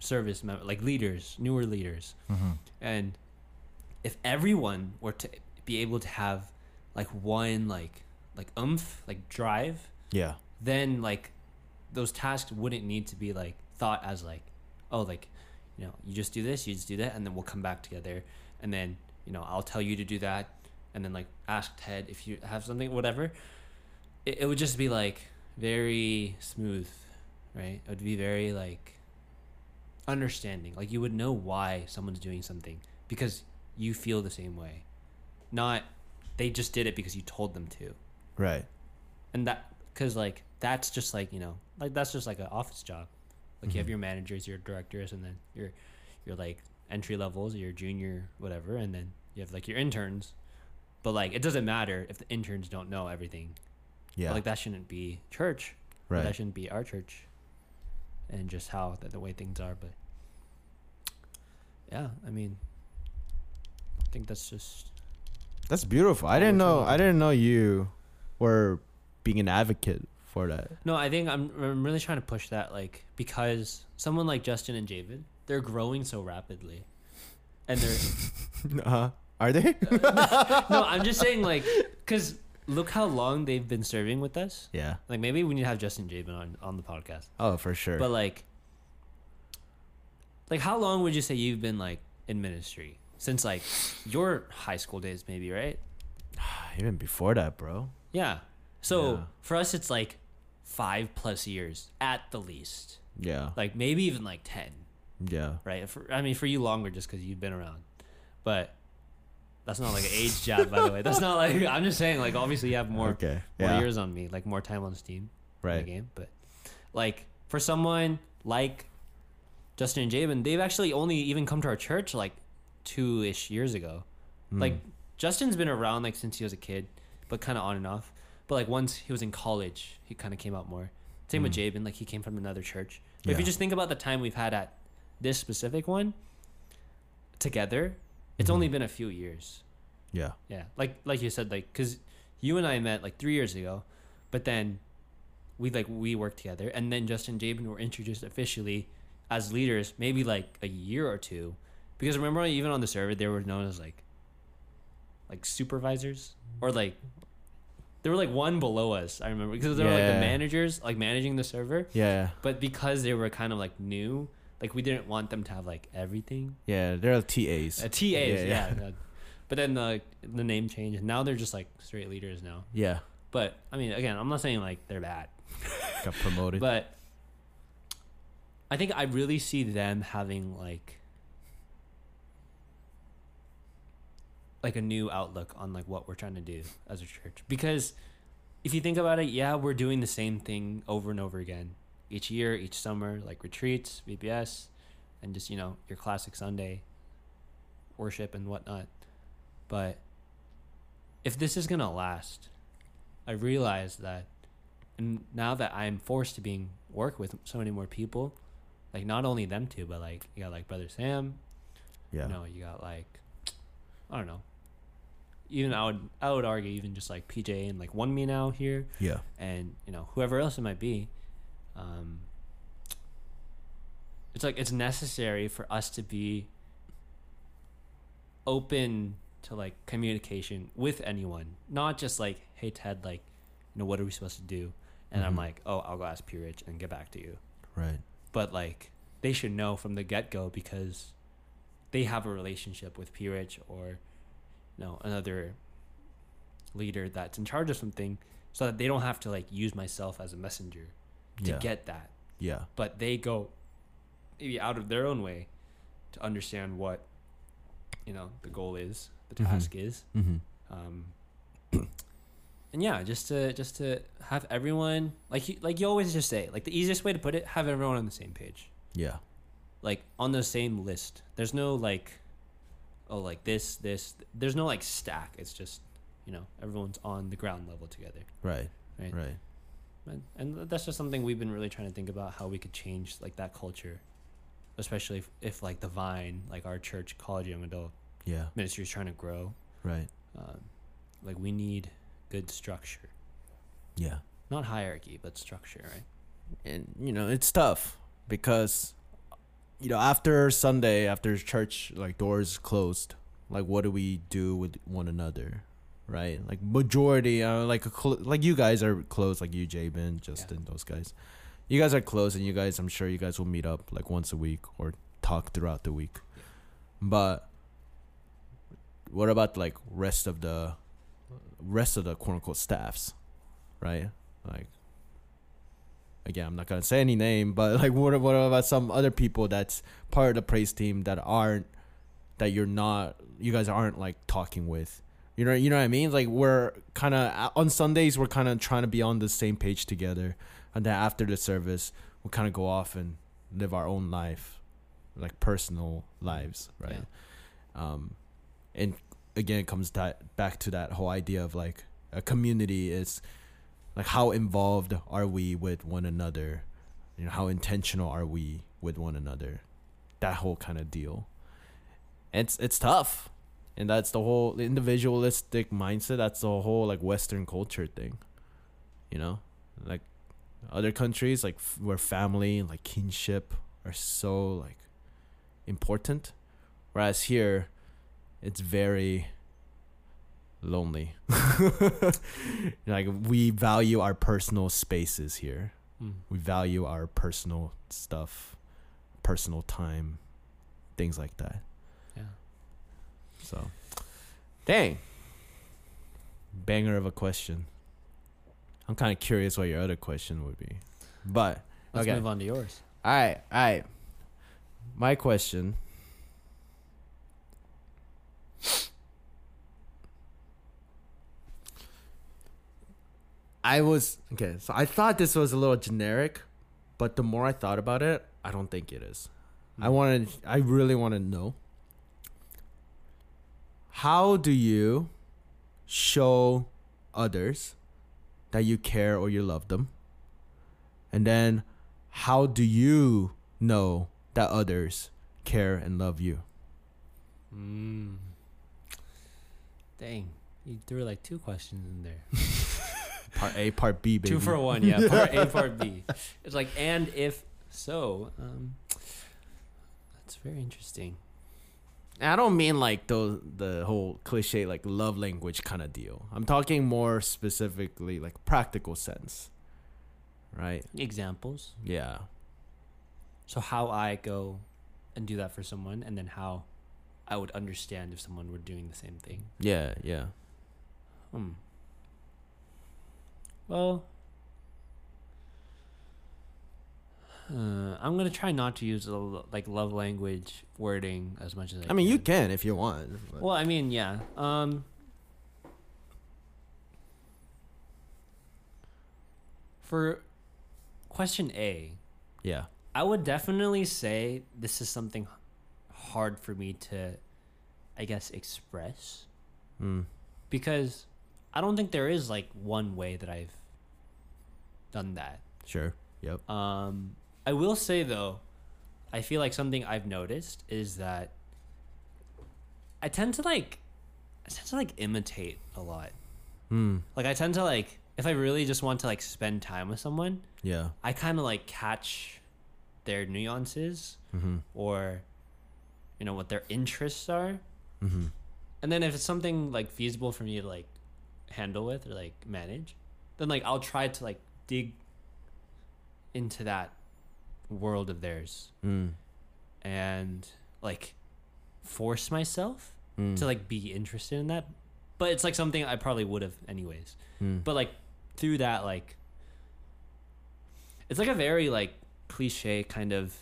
service mem- like leaders, newer leaders. Mm-hmm. And if everyone were to be able to have like one like like oomph, like drive, Yeah. then like those tasks wouldn't need to be like thought as like oh like you know you just do this you just do that and then we'll come back together and then you know i'll tell you to do that and then like ask ted if you have something whatever it, it would just be like very smooth right? It would be very like understanding. Like you would know why someone's doing something because you feel the same way. Not they just did it because you told them to. Right. and that because like that's just like you know like that's just like an office job. Like you have Mhm. your managers your directors and then your your like entry levels your junior whatever and then you have like your interns. But like it doesn't matter if the interns don't know everything Yeah. like that shouldn't be church Right. that shouldn't be our church and just how the, the way things are but yeah i mean i think that's just That's beautiful. I didn't know. I didn't know you were being an advocate for that. No, I think I'm, I'm really trying to push that, like, because someone like Justin and David, they're growing so rapidly. And they're, uh, are they? no, I'm just saying, like, because look how long they've been serving with us. yeah. Like, maybe we need to have Justin David on, on the podcast. Oh, for sure. But, like, like, how long would you say you've been, like, in ministry? Since, like, your high school days, maybe, right? Even before that, bro. Yeah. So, Yeah. for us, it's like five plus years at the least. Yeah. Like, maybe even like 10. Yeah. right? For, I mean, for you longer just because you've been around, but that's not like an age jab, by the way. That's not like I'm just saying. Like, obviously, you have more Okay. more years on me, like more time on Steam, in the Right. game. But like for someone like Justin and Jabin, they've actually only even come to our church like two ish years ago. Mm. Like Justin's been around like since he was a kid, but kind of on and off. But like once he was in college, he kind of came out more. Same with Mm. Jabin, like he came from another church. But if you just think about the time we've had at this specific one together, it's Mhm. only been a few years. Yeah. Yeah, like like you said, like because you and I met like three years ago, but then we like we worked together, and then Justin and Jabin were introduced officially as leaders maybe like a year or two, because remember even on the server they were known as like like supervisors or like they were like one below us. I remember because they were like the managers, like managing the server, Yeah. but because they were kind of like new, like we didn't want them to have like everything. Yeah. They're TAs. Uh, TAs, Yeah, yeah. yeah. But then the the name changed. Now they're just like straight leaders now. yeah. But I mean, again, I'm not saying like they're bad, Got promoted. but I think I really see them having like like a new outlook on like what we're trying to do as a church. Because if you think about it, yeah, we're doing the same thing over and over again each year, each summer, like retreats, VBS, and just you know your classic Sunday worship and whatnot. But if this is gonna last, I realize that, and now that I'm forced to being work with so many more people, like not only them two, but like you got like brother Sam, yeah. you know, you got like I don't know. Even I would I would argue even just like PJ and like one me now here Yeah. and you know whoever else it might be um it's like it's necessary for us to be open to like communication with anyone not just like hey ted like you know what are we supposed to do and I'm Mhm. like, oh, I'll go ask P Rich and get back to you. Right. But like, they should know from the get go because they have a relationship with P Rich or, you know, another leader that's in charge of something, so that they don't have to like use myself as a messenger to Yeah. get that. Yeah. But they go maybe out of their own way to understand what you know the goal is, the Mhm. task is. Mm-hmm. Um, and yeah, just to just to have everyone like you like you always just say like the easiest way to put it, have everyone on the same page, Yeah. like on the same list. There's no like, oh like this this. There's no like stack. It's just you know everyone's on the ground level together, Right. right? Right. And, and that's just something we've been really trying to think about how we could change like that culture, especially if, if like the Vine, like our church, college young adult Yeah. ministry is trying to grow. Right. Um, like we need good structure, Yeah. not hierarchy, but structure, right? and you know it's tough because you know after sunday after church like doors closed like what do we do with one another right? Like majority uh, like cl- like you guys are close like you jabin justin those guys. You guys are close and you guys i'm sure you guys will meet up like once a week or talk throughout the week. But what about like rest of the rest of the quote unquote staffs right? Like again, I'm not gonna say any name, but like, what what about some other people that's part of the praise team that aren't that you're not, you guys aren't like talking with, you know, you know what I mean? Like we're kind of on Sundays, we're kind of trying to be on the same page together, and then after the service, we'll kind of go off and live our own life, like personal lives, right? Um, and again, it comes that back to that whole idea of like a community is like how involved are we with one another? You know how intentional are we with one another? That whole kind of deal. It's it's tough and that's the whole individualistic mindset. That's the whole like western culture thing you know? Like other countries like f- where family and like kinship are so like important. Whereas here it's very lonely. Like we value our personal spaces here. Mm. we value our personal stuff personal time things like that. So dang banger of a question i'm kind of curious what your other question would be but Let's Okay. move on to yours. all right all right my question I was okay, so I thought this was a little generic, but the more I thought about it, I don't think it is. I hmm. wanted I really want to know how do you show others that you care or you love them? And then how do you know that others care and love you? Mm. Dang, you threw like two questions in there. Part A, part B, baby. Two for one, yeah. Part A, part B. It's like, and if so, um, that's very interesting. I don't mean like the the whole cliche like love language kind of deal. I'm talking more specifically like practical sense. Right? Examples. Yeah. So how I go and do that for someone, and then how I would understand if someone were doing the same thing. Yeah, yeah. Hmm. Well, uh, I'm gonna try not to use lo- like love language wording as much as I. Can. I mean, you can. can if you want. but- Well, I mean, yeah. Um. For question A, yeah. I would definitely say this is something hard for me to, I guess, express Mm. because I don't think there is like one way that I've done that. Sure. Yep. Um, I will say though, I feel like something I've noticed is that I tend to like, I tend to like imitate a lot. Mm. Like I tend to like, if I really just want to like spend time with someone, Yeah. I kind of like catch their nuances Mhm. or, you know, what their interests are. Mhm. And then if it's something like feasible for me to like handle with or like manage, then like I'll try to like dig into that world of theirs Mm. and like force myself Mm. to like be interested in that. But it's like something I probably would have anyways. Mm. But like through that like it's like a very like cliche kind of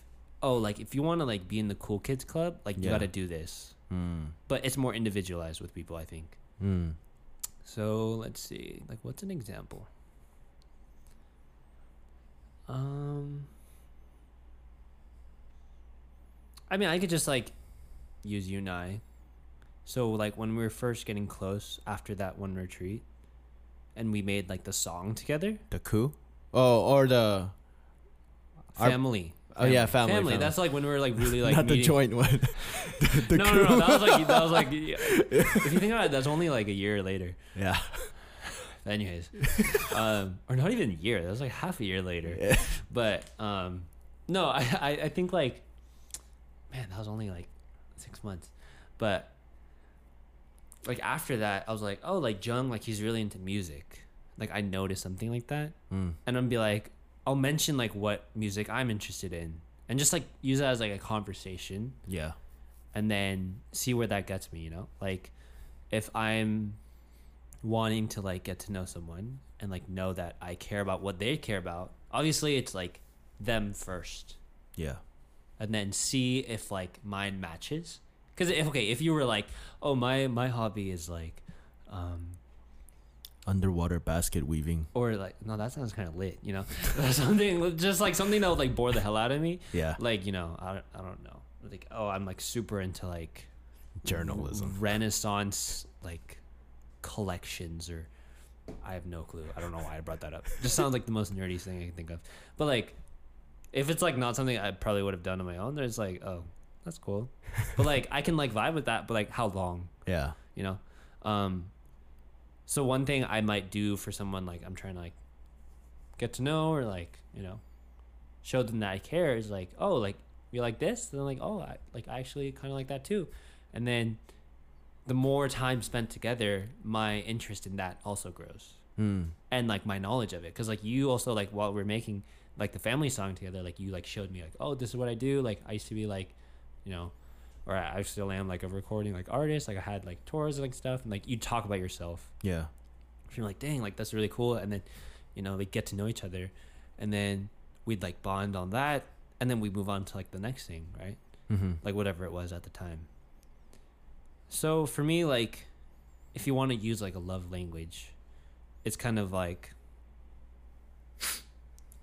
oh like if you want to like be in the cool kids club like you got to do this. Mm. But it's more individualized with people, I think. Mm. So let's see. Like, what's an example? Um, I mean, I could just like use you and I. So like when we were first getting close after that one retreat, and we made like the song together. The coup? Oh, or the Our- Family. Oh, yeah, family, family. That's like when we were like really like not the joint one. the, the no, no, no, that was like that was like. If you think about it, that's only like a year later. yeah. Anyways, um, or not even a year. That was like half a year later. Yeah. But um, no, I, I I think like, man, that was only like six months. But like after that, I was like, oh, like Jung, like he's really into music. Like I noticed something like that, Mm. and I'm be like, I'll mention like what music I'm interested in, and just like use that as like a conversation Yeah. and then see where that gets me you know like if i'm wanting to like get to know someone and like know that i care about what they care about obviously it's like them first Yeah. And then see if like mine matches. Because if okay if you were like oh my my hobby is like um Underwater basket weaving. or like no that sounds kind of lit you know? Something just like something that would like bore the hell out of me. Yeah. like you know i don't, I don't know. Like oh i'm like super into like Journalism. renaissance like collections or i have no clue. I don't know why i brought that up. Just sounds like the most nerdy thing i can think of. But like if it's like not something i probably would have done on my own there's like oh that's cool. But like i can like vibe with that but like how long? Yeah. you know? Um so one thing i might do for someone like i'm trying to like get to know or like you know show them that i care is like oh like you like this? Then like oh i like I actually kind of like that too. And then the more time spent together my interest in that also grows. Mm. and like my knowledge of it. Because like you also like while we're making like the family song together like you like showed me like oh this is what i do. Like i used to be like you know or i still am like a recording like artist. Like i had like tours and like stuff and like you talk about yourself. Yeah. you're like dang like that's really cool. And then you know we get to know each other and then we'd like bond on that and then we move on to like the next thing right? Mm-hmm. like whatever it was at the time. So for me like if you want to use like a love language it's kind of like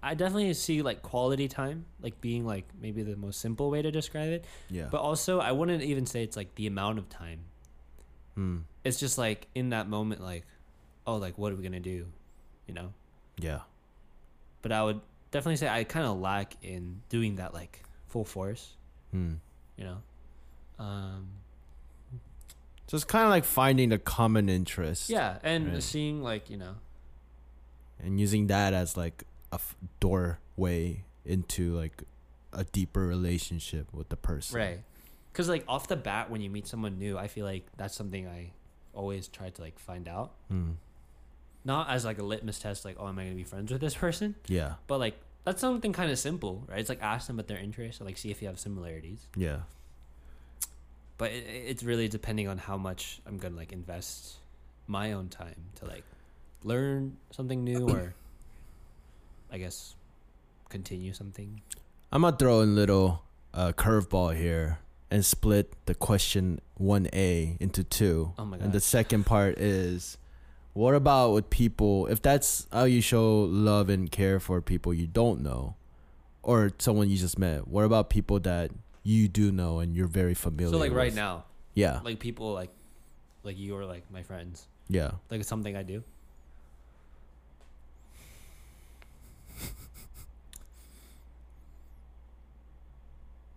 i definitely see like quality time like being like maybe the most simple way to describe it Yeah. but also i wouldn't even say it's like the amount of time mm. it's just like in that moment like oh like what are we gonna do you know Yeah. but i would definitely say i kind of lack in doing that like full force Mm. you know um So it's kind of like finding the common interest. Yeah, and Right. seeing like you know, And using that as like a f- doorway into like a deeper relationship with the person. right? Because like off the bat, when you meet someone new, I feel like that's something I always try to like find out, Mm. not as like a litmus test, like oh, am I gonna be friends with this person? Yeah. But like that's something kind of simple, right? It's like ask them about their interests, or like see if you have similarities. Yeah. But it, it's really depending on how much I'm gonna like invest my own time to like learn something new, or I guess continue something. I'm gonna throw in a little uh, curveball here and split the question one A into two. Oh my god! And the second part is, what about with people? If that's how you show love and care for people you don't know, or someone you just met, what about people that you do know and you're very familiar? So like right now, Yeah. like people like like you are like my friends Yeah. like it's something i do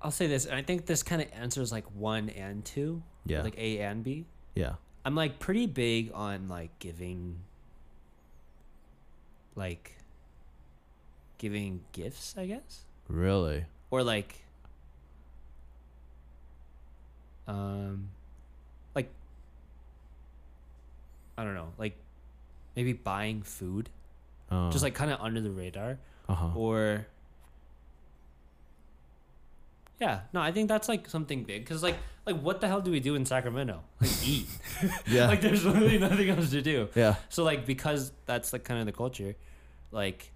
i'll say this and i think this kind of answers like one and two Yeah. like a and b yeah. i'm like pretty big on like giving like giving gifts i guess Really. or like um like i don't know like maybe buying food Oh. just like kind of under the radar, uh huh. or yeah, no, I think that's like something big because like like what the hell do we do in Sacramento? Like eat. Yeah. like there's literally nothing else to do. yeah. So like because that's like kind of the culture, like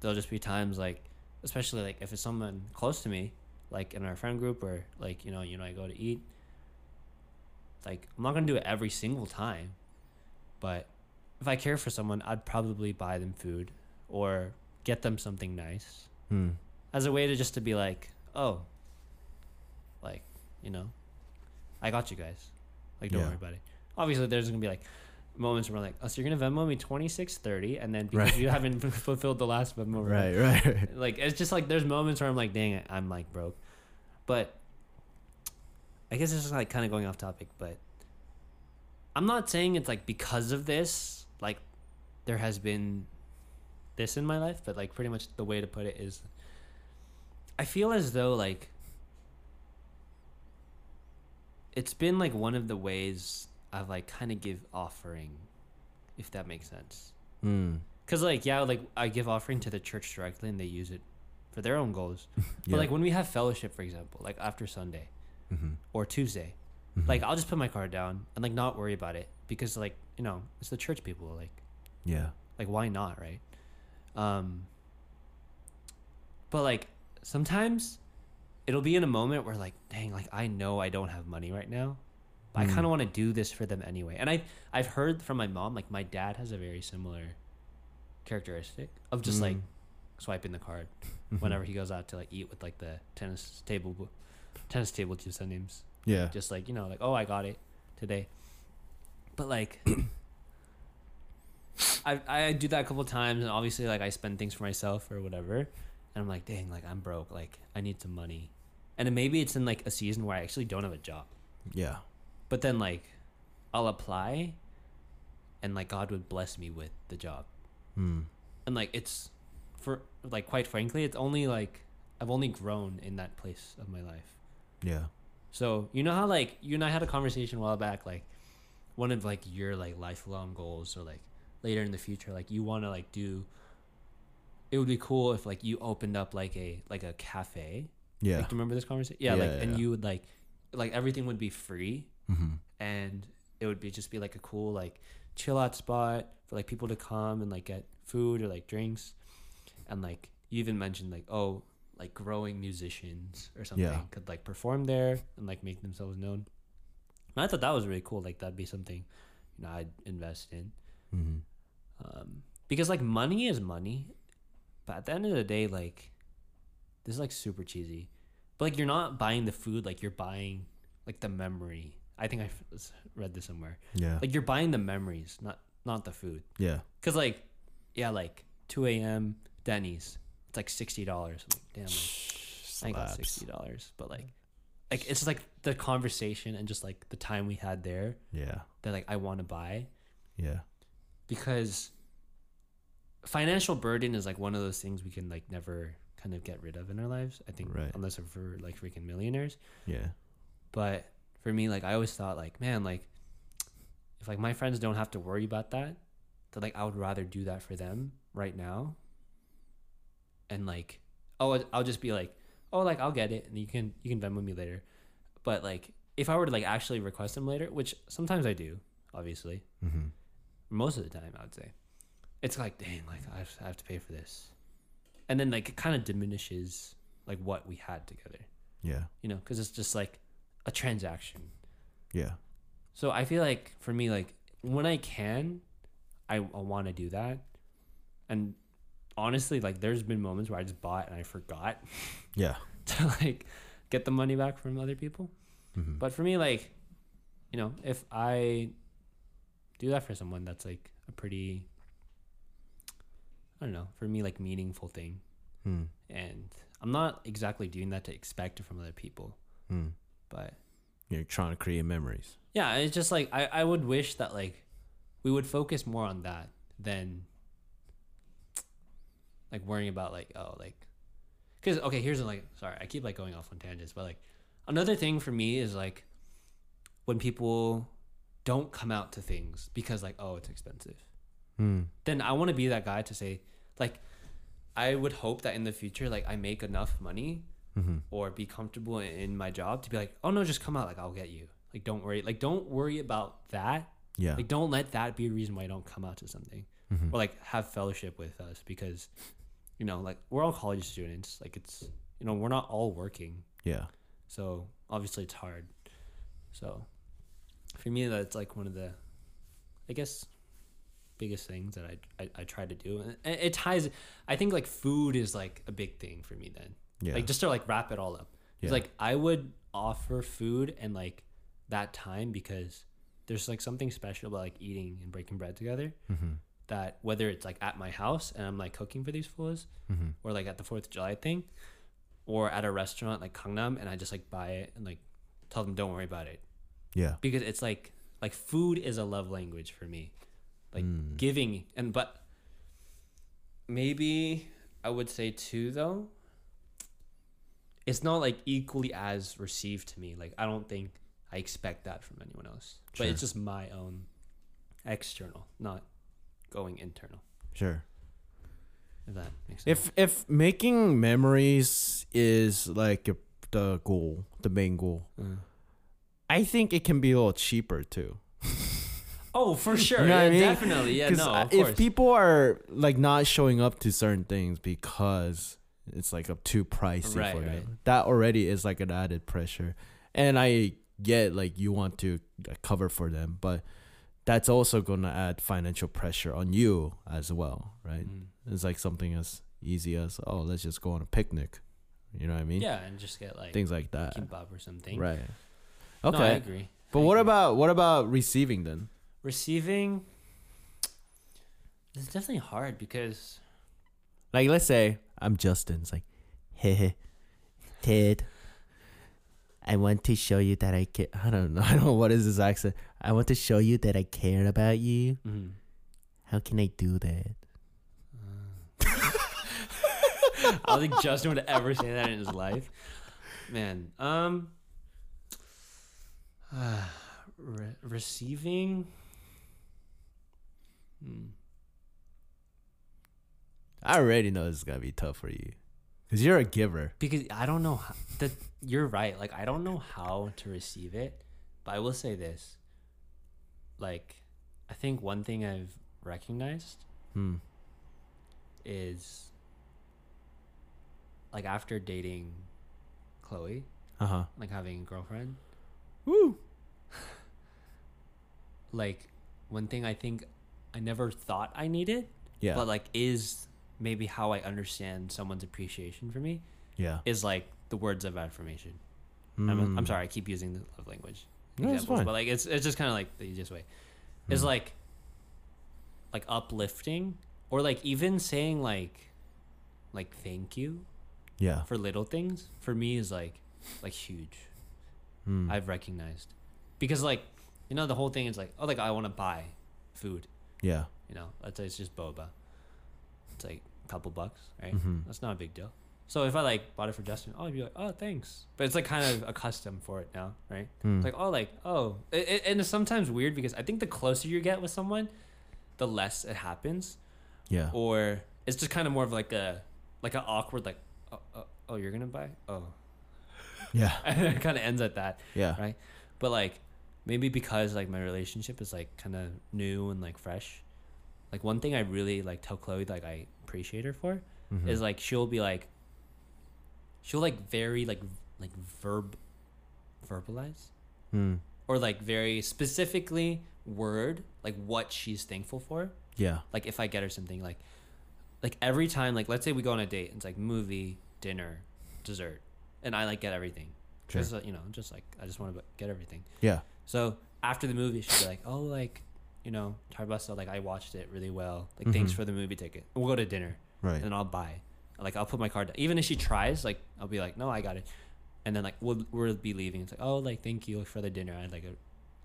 there'll just be times like especially like if it's someone close to me, like in our friend group or like you know you know I go to eat. Like I'm not gonna do it every single time, but if I care for someone, I'd probably buy them food or get them something nice Hmm. as a way to just to be like, oh, like you know, I got you guys. Like don't Yeah. worry about it. Obviously, there's gonna be like moments where I'm like, oh, so you're gonna Venmo me twenty six thirty, and then because Right. you haven't fulfilled the last Venmo, Right. Right. Right. Like it's just like there's moments where I'm like, dang I'm like broke, but I guess it's just like kind of going off topic, but I'm not saying it's like because of this, like there has been this in my life, but like pretty much the way to put it is I feel as though like it's been like one of the ways I've like kind of give offering, if that makes sense. Hmm. Cause like yeah, like I give offering to the church directly, and they use it for their own goals. Yeah. But like when we have fellowship, for example, like after Sunday Mm-hmm. or Tuesday, Mhm. like I'll just put my card down and like not worry about it because like you know it's the church people. Like Yeah. like why not, right? Um. But like sometimes it'll be in a moment where like dang, like I know I don't have money right now, but I Mm. kind of want to do this for them anyway. And I I've heard from my mom like my dad has a very similar characteristic of just like Mm. swiping the card Mhm. whenever he goes out to like eat with like the tennis table tennis table just names Yeah. just like you know like oh i got it today but like I, I do that a couple times and obviously like i spend things for myself or whatever and i'm like dang like i'm broke like i need some money and then maybe it's in like a season where i actually don't have a job Yeah. but then like i'll apply and like god would bless me with the job Hmm. and like it's for like quite frankly it's only like i've only grown in that place of my life Yeah. so you know how like you and I had a conversation a while back, like one of like your like lifelong goals or like later in the future, like you want to like do. It would be cool if like you opened up like a like a cafe. Yeah. Like, do you remember this conversation? Yeah, Yeah, like yeah, and yeah. you would like, like everything would be free Mm-hmm. and it would be just be like a cool like chill out spot for like people to come and like get food or like drinks, and like you even mentioned like oh like growing musicians or something could like perform there and like make themselves known. And I thought that was really cool. Like that'd be something you know I'd invest in Mm-hmm. um, because like money is money, but at the end of the day, like this is like super cheesy, but like you're not buying the food, like you're buying like the memory. I think I read this somewhere. Yeah. Like you're buying the memories, not not the food. yeah. Cause like, yeah, like 2 a.m. Denny's, it's like sixty dollars. Like, damn, like, I got sixty dollars, but like, like it's like the conversation and just like the time we had there Yeah. that like I want to buy Yeah. because financial burden is like one of those things we can like never kind of get rid of in our lives. I think Right. unless we're like freaking millionaires. Yeah. But for me, like I always thought like, man, like if like my friends don't have to worry about that, that like I would rather do that for them right now. And like, oh, I'll just be like, oh, like I'll get it, and you can you can Venmo me later. But like, if I were to like actually request them later, which sometimes I do, obviously, Mm-hmm. most of the time I would say, it's like, dang, like I have, I have to pay for this, and then like it kind of diminishes like what we had together, Yeah. you know, because it's just like a transaction. Yeah. So I feel like for me, like when I can, I, I want to do that. And honestly, like there's been moments where I just bought and I forgot Yeah. to like get the money back from other people. Mm-hmm. But for me, like, you know, if I do that for someone, that's like a pretty, I don't know, for me, like meaningful thing. Hmm. And I'm not exactly doing that to expect it from other people, Hmm. but You're trying to create memories. yeah it's just like I, I would wish that like we would focus more on that than like worrying about like oh like because okay here's like sorry i keep like going off on tangents but like another thing for me is like when people don't come out to things because like oh it's expensive Mm. then I want to be that guy to say, like, I would hope that in the future, like, I make enough money Mm-hmm. or be comfortable in- my job to be like, oh no, just come out, like, I'll get you. Like, don't worry, like, don't worry about that. Yeah. Like, don't let that be a reason why you don't come out to something Mhm. or like have fellowship with us because, you know, like, we're all college students. Like, it's, you know, we're not all working. Yeah. So obviously it's hard. So for me, that's like one of the, I guess, biggest things that I I, I try to do, and it, it ties. I think like food is like a big thing for me. Then Yeah. like just to like wrap it all up. It's Yeah. like I would offer food and like that time because there's like something special about like eating and breaking bread together. mm-hmm. That whether it's like at my house and I'm like cooking for these fools, Mm-hmm. or like at the Fourth of July thing, or at a restaurant like Gangnam, and I just like buy it and like tell them don't worry about it Yeah. because it's like like food is a love language for me, like Mm. giving and but maybe I would say too though. It's not like equally as received to me. Like I don't think I expect that from anyone else, but it's just my own external, not going internal. Sure. If that makes sense. If if making memories is like the goal, the main goal, Mm. I think it can be a little cheaper too. Oh, for sure. You know what I yeah, mean? Definitely. Yeah, no, of course. if people are like not showing up to certain things because it's like a too pricey Right, for right. them, that already is like an added pressure. And I get like you want to cover for them, but that's also gonna add financial pressure on you as well, right? Mm. It's like something as easy as oh, let's just go on a picnic. You know what I mean? Yeah, and just get like Things like that. kimbap or something. Right. Okay. No, I agree. but I what agree. about what about receiving then? Receiving? It's definitely hard because Like let's say I'm Justin. It's like, hey, Ted. I want to show you that I care. I don't know. I don't know what is this accent. I want to show you that I care about you. mm, How can I do that? I don't think Justin would ever say that in his life. Man, um, re- receiving. Hmm. I already know this is gonna be tough for you, cause you're a giver. because I don't know how, that you're right. Like I don't know how to receive it, but I will say this. Like, I think one thing I've recognized Hmm. is like after dating Chloe, Uh huh. like having a girlfriend, Woo. like one thing I think I never thought I needed, Yeah. but like is maybe how I understand someone's appreciation for me yeah. is like the words of affirmation. I'm, I'm Mm. sorry, I keep using the love language No, examples, but like it's it's just kind of like the easiest way. It's Hmm. like like uplifting or like even saying like like thank you Yeah. for little things for me is like like huge. Mm. I've recognized because like you know the whole thing is like oh like I want to buy food. Yeah. You know, let's say it's just boba. It's like a couple bucks, right? Mhm. That's not a big deal. So if I like bought it for Justin, oh, I'd be like, oh, thanks. But it's like kind of a custom for it now, right? Mm. It's like, oh, like, oh. It, it, and it's sometimes weird because I think the closer you get with someone, the less it happens. yeah. Or it's just kind of more of like a, like an awkward, like, oh, oh, oh you're going to buy? Oh. Yeah. And it kind of ends at that. Yeah. Right. But like, maybe because like my relationship is like kind of new and like fresh. Like one thing I really like tell Chloe like I appreciate her for Mhm. is like she'll be like she'll like very like like verb verbalize Mm. or like very specifically word like what she's thankful for Yeah. like if i get her something like like every time like let's say we go on a date and it's like movie dinner dessert and i like get everything Sure. just uh, you know just like i just want to get everything Yeah. So after the movie she'd be like oh like you know Tarbasa, like i watched it really well like thanks Mhm. for the movie ticket we'll go to dinner Right. and I'll buy. Like I'll put my card down. Even if she tries, like I'll be like, no, I got it. And then like we'll we'll be leaving. It's like, oh, like thank you for the dinner. I like a,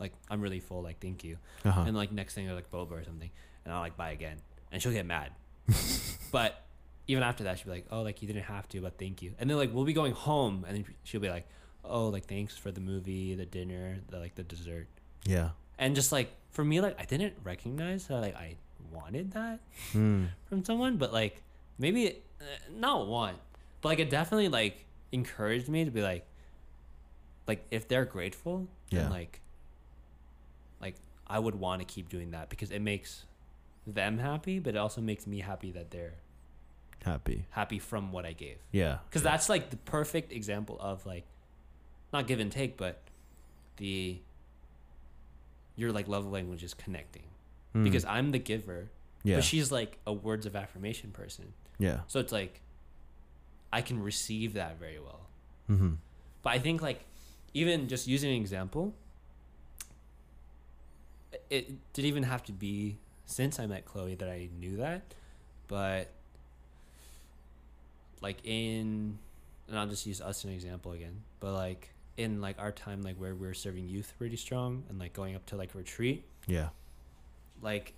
like I'm really full. Like thank you. Uh-huh. And like next thing, they're like boba or something, and I'll like buy again, and she'll get mad. but even after that, she'll be like, oh, like you didn't have to, but thank you. And then like we'll be going home, and then she'll be like, oh, like thanks for the movie, the dinner, the like the dessert, yeah. and just like for me, like I didn't recognize that like I wanted that Hmm. from someone, but like maybe it, uh, not want, but like it definitely like encouraged me to be like, like if they're grateful, Yeah. then like, like I would want to keep doing that because it makes them happy, but it also makes me happy that they're Happy. happy from what I gave. Yeah. Because that's like the perfect example of like, not give and take, but the your like love language is connecting Hmm. because I'm the giver, yeah. but she's like a words of affirmation person. yeah. So it's like I can receive that very well. Mm-hmm. But I think like even just using an example, it didn't even have to be since I met Chloe that I knew that, but like in and I'll just use us as an example again, but like in like our time like where we are serving youth pretty strong and like going up to like retreat, Yeah. like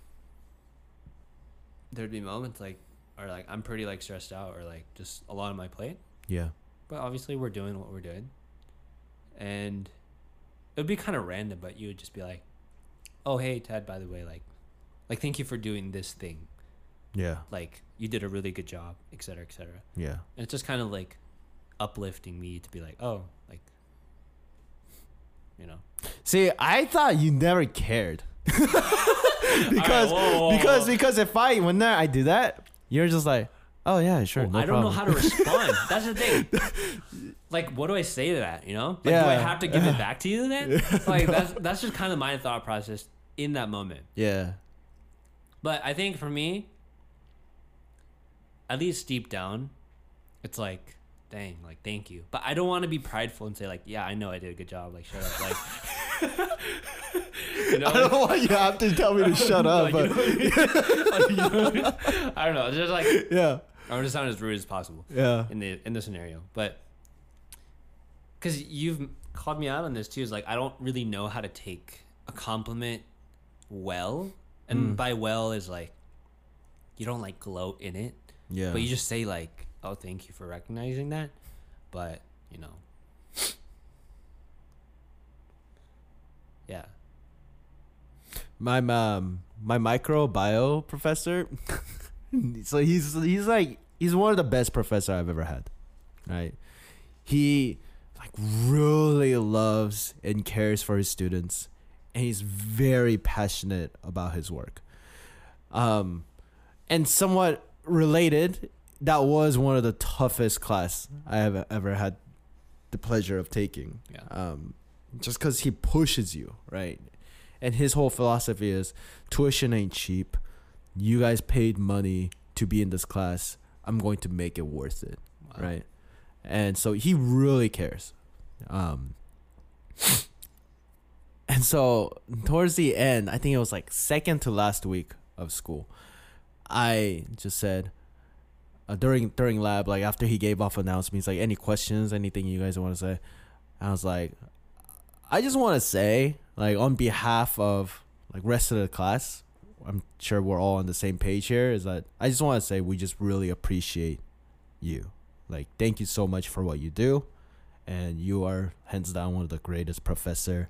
there'd be moments like or like I'm pretty like stressed out or like just a lot on my plate. Yeah. But obviously, we're doing what we're doing, and it would be kind of random. But you would just be like, "Oh, hey, Ted. By the way, like, like, thank you for doing this thing. Yeah. Like, you did a really good job, etc cetera, et cetera." Yeah. And it's just kind of like uplifting me to be like, "Oh, like, you know." See, I thought you never cared. because whoa, whoa, because whoa. because if I when I do that, you're just like, oh yeah, sure, Well, no I don't problem. know how to respond. That's the thing. Like, what do I say to that? You know, like, do I have to give it back to you then? Like, that's that's just kind of my thought process in that moment. yeah, But I think for me, at least deep down, it's like, dang, like thank you. But I don't want to be prideful and say like, yeah, I know I did a good job. Like shut up. Like, you know, I don't know why you have to tell me to shut up, Like, but you know- like, you know- I don't know. It's just like yeah, I'm just sound as rude as possible yeah, in the in the scenario, but because you've called me out on this too, is like I don't really know how to take a compliment well, and Mm. by well is like you don't like gloat in it, yeah. but you just say like, "Oh, thank you for recognizing that," but you know, yeah, my um my microbiome professor so he's he's like he's one of the best professor I've ever had right? He like really loves and cares for his students and he's very passionate about his work. Um and somewhat related that was one of the toughest class I have ever had the pleasure of taking yeah, um, just because he pushes you, right? And his whole philosophy is tuition ain't cheap. You guys paid money to be in this class. I'm going to make it worth it, Wow. right? And so he really cares. Um, and so towards the end, I think it was like second to last week of school, I just said uh, during during lab, like after he gave off announcements, like any questions, anything you guys want to say, I was like, I just want to say, like on behalf of like rest of the class, I'm sure we're all on the same page here. Is that I just want to say we just really appreciate you. Like, thank you so much for what you do, and you are hands down one of the greatest professor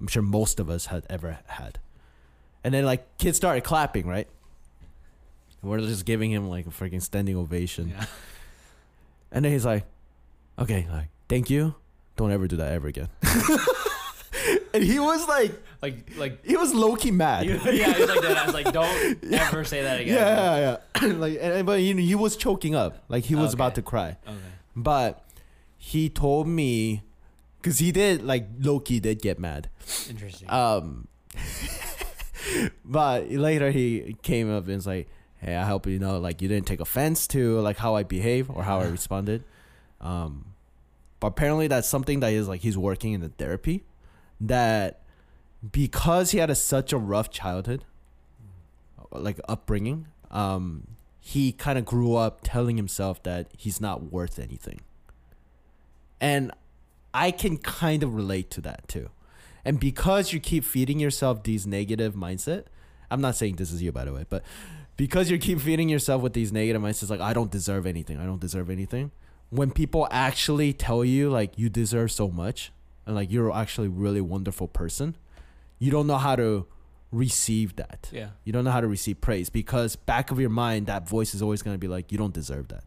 I'm sure most of us had ever had. And then like kids started clapping, right? We're just giving him like a freaking standing ovation. yeah. And then he's like, okay, like, thank you. Don't ever do that ever again. and he was like, like like he was low key mad. yeah, it's like that. I was like, don't ever say that again. yeah, yeah, yeah. like, and, but you know, he was choking up, like he was about to cry. Okay. But he told me, because he did like low key did get mad. Interesting. Um, but later he came up and was like, "Hey, I hope you know, like you didn't take offense to like how I behave or how I responded." Um, but apparently that's something that is like he's working in the therapy. That because he had a, such a rough childhood, like upbringing, um, he kind of grew up telling himself that he's not worth anything. And I can kind of relate to that too. And because you keep feeding yourself these negative mindset, I'm not saying this is you by the way, but because you keep feeding yourself with these negative mindsets like I don't deserve anything, I don't deserve anything. When people actually tell you like you deserve so much and like you're actually a really wonderful person, you don't know how to receive that. Yeah. You don't know how to receive praise because back of your mind, that voice is always going to be like, you don't deserve that.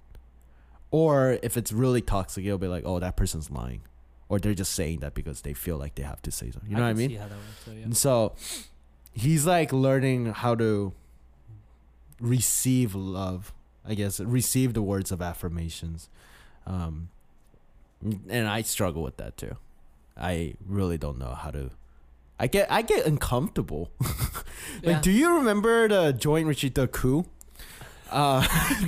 Or if it's really toxic, it'll be like, oh, that person's lying. Or they're just saying that because they feel like they have to say something. You know what I mean? See how that works, so, yeah. And so he's like learning how to receive love, I guess, receive the words of affirmations. Um, and I struggle with that too. I really don't know how to. I get I get uncomfortable. like, Yeah. do you remember the joint retreat, the coup? Uh,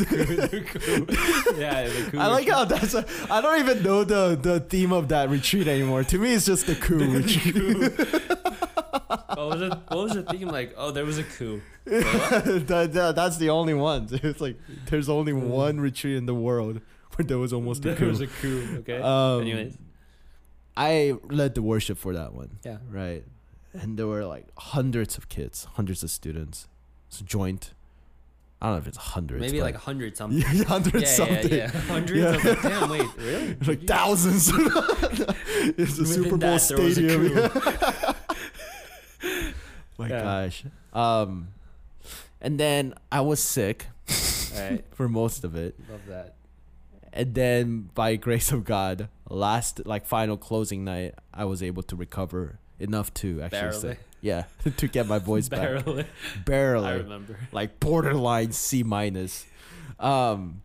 yeah, the coup I like how that's. A, I don't even know the the theme of that retreat anymore. To me, it's just the coup retreat. What was it? What was the theme? Like, oh, there was a coup. that, that- that's the only one. It's like there's only one retreat in the world where there was almost a There coup. was a coup. Okay. Um, Anyways. I led the worship for that one, Yeah. right? And there were like hundreds of kids, hundreds of students. It's a joint. I don't know if it's hundreds. Maybe like a hundred something. yeah, hundreds yeah, something. yeah, yeah. Hundreds. Yeah. Was like, damn, wait, really? Like thousands. it's a Within Super Bowl that, there a stadium. My Yeah. gosh. Um, and then I was sick right. for most of it. Love that. and then by grace of God, last like final closing night, I was able to recover enough to actually Barely. say, yeah, to get my voice back. Barely. Barely, I remember. like borderline C minus. Um,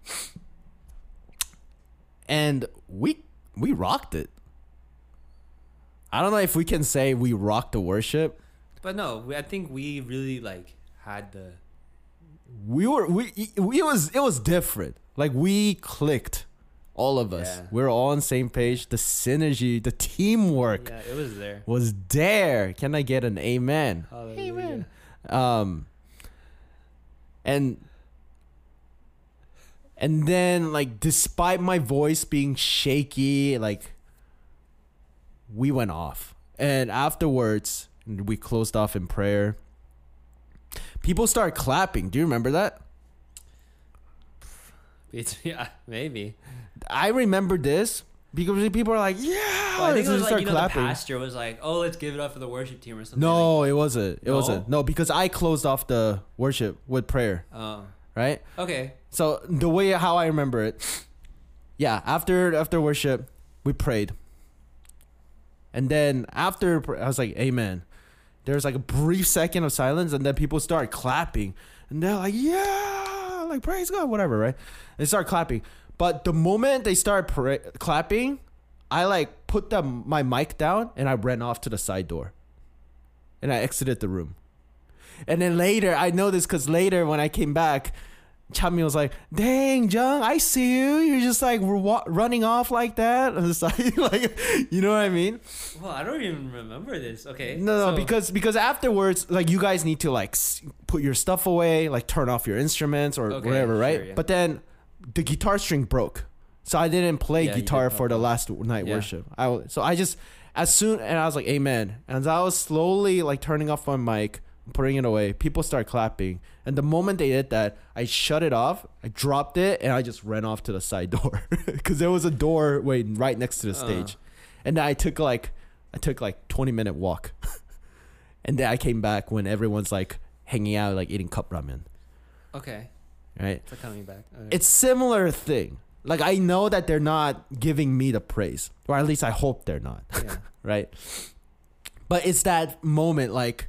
and we we rocked it. I don't know if we can say we rocked the worship. But no, we, I think we really like had the. We were we, we it was it was different. Like we clicked, all of us. Yeah. We are all on the same page. The synergy, the teamwork. Yeah, it was there. was there. Can I get an amen? Hallelujah. Um and and then like despite my voice being shaky, like we went off. And afterwards, we closed off in prayer. People start clapping. Do you remember that? It's, yeah, maybe. I remember this because people are like, "Yeah!" Well, I think it was like you know the pastor was like, "Oh, let's give it up for the worship team" or something. No, it wasn't. It No? wasn't. No, because I closed off the worship with prayer, oh, right? okay. So the way how I remember it, yeah, after after worship, we prayed, and then after I was like, "Amen." There was like a brief second of silence, and then people start clapping, and they're like, "Yeah!" Like praise God, whatever, right? They start clapping, but the moment they start pra- clapping, I like put my mic down and I ran off to the side door, and I exited the room. And then later, I know this because later when I came back, Chami was like, "Dang, Jung, I see you. You're just like wa- running off like that." And it's like, like, you know what I mean? Well, I don't even remember this. Okay. No, no, because because afterwards, like, you guys need to like put your stuff away, like turn off your instruments or Okay, whatever, right? sure, yeah. But then the guitar string broke, so I didn't play Yeah, guitar for the last night Yeah. worship. I so I just as soon and I was like, "Amen," and I was slowly like turning off my mic, putting it away. People start clapping, and the moment they did that, I shut it off. I dropped it, and I just ran off to the side door because there was a door waiting right next to the Uh. stage, and I took like I took like twenty minute walk, and then I came back when everyone's like hanging out, like eating cup ramen, okay, right? it's coming back. Okay. It's similar thing. Like I know that they're not giving me the praise, or at least I hope they're not yeah. right? But it's that moment like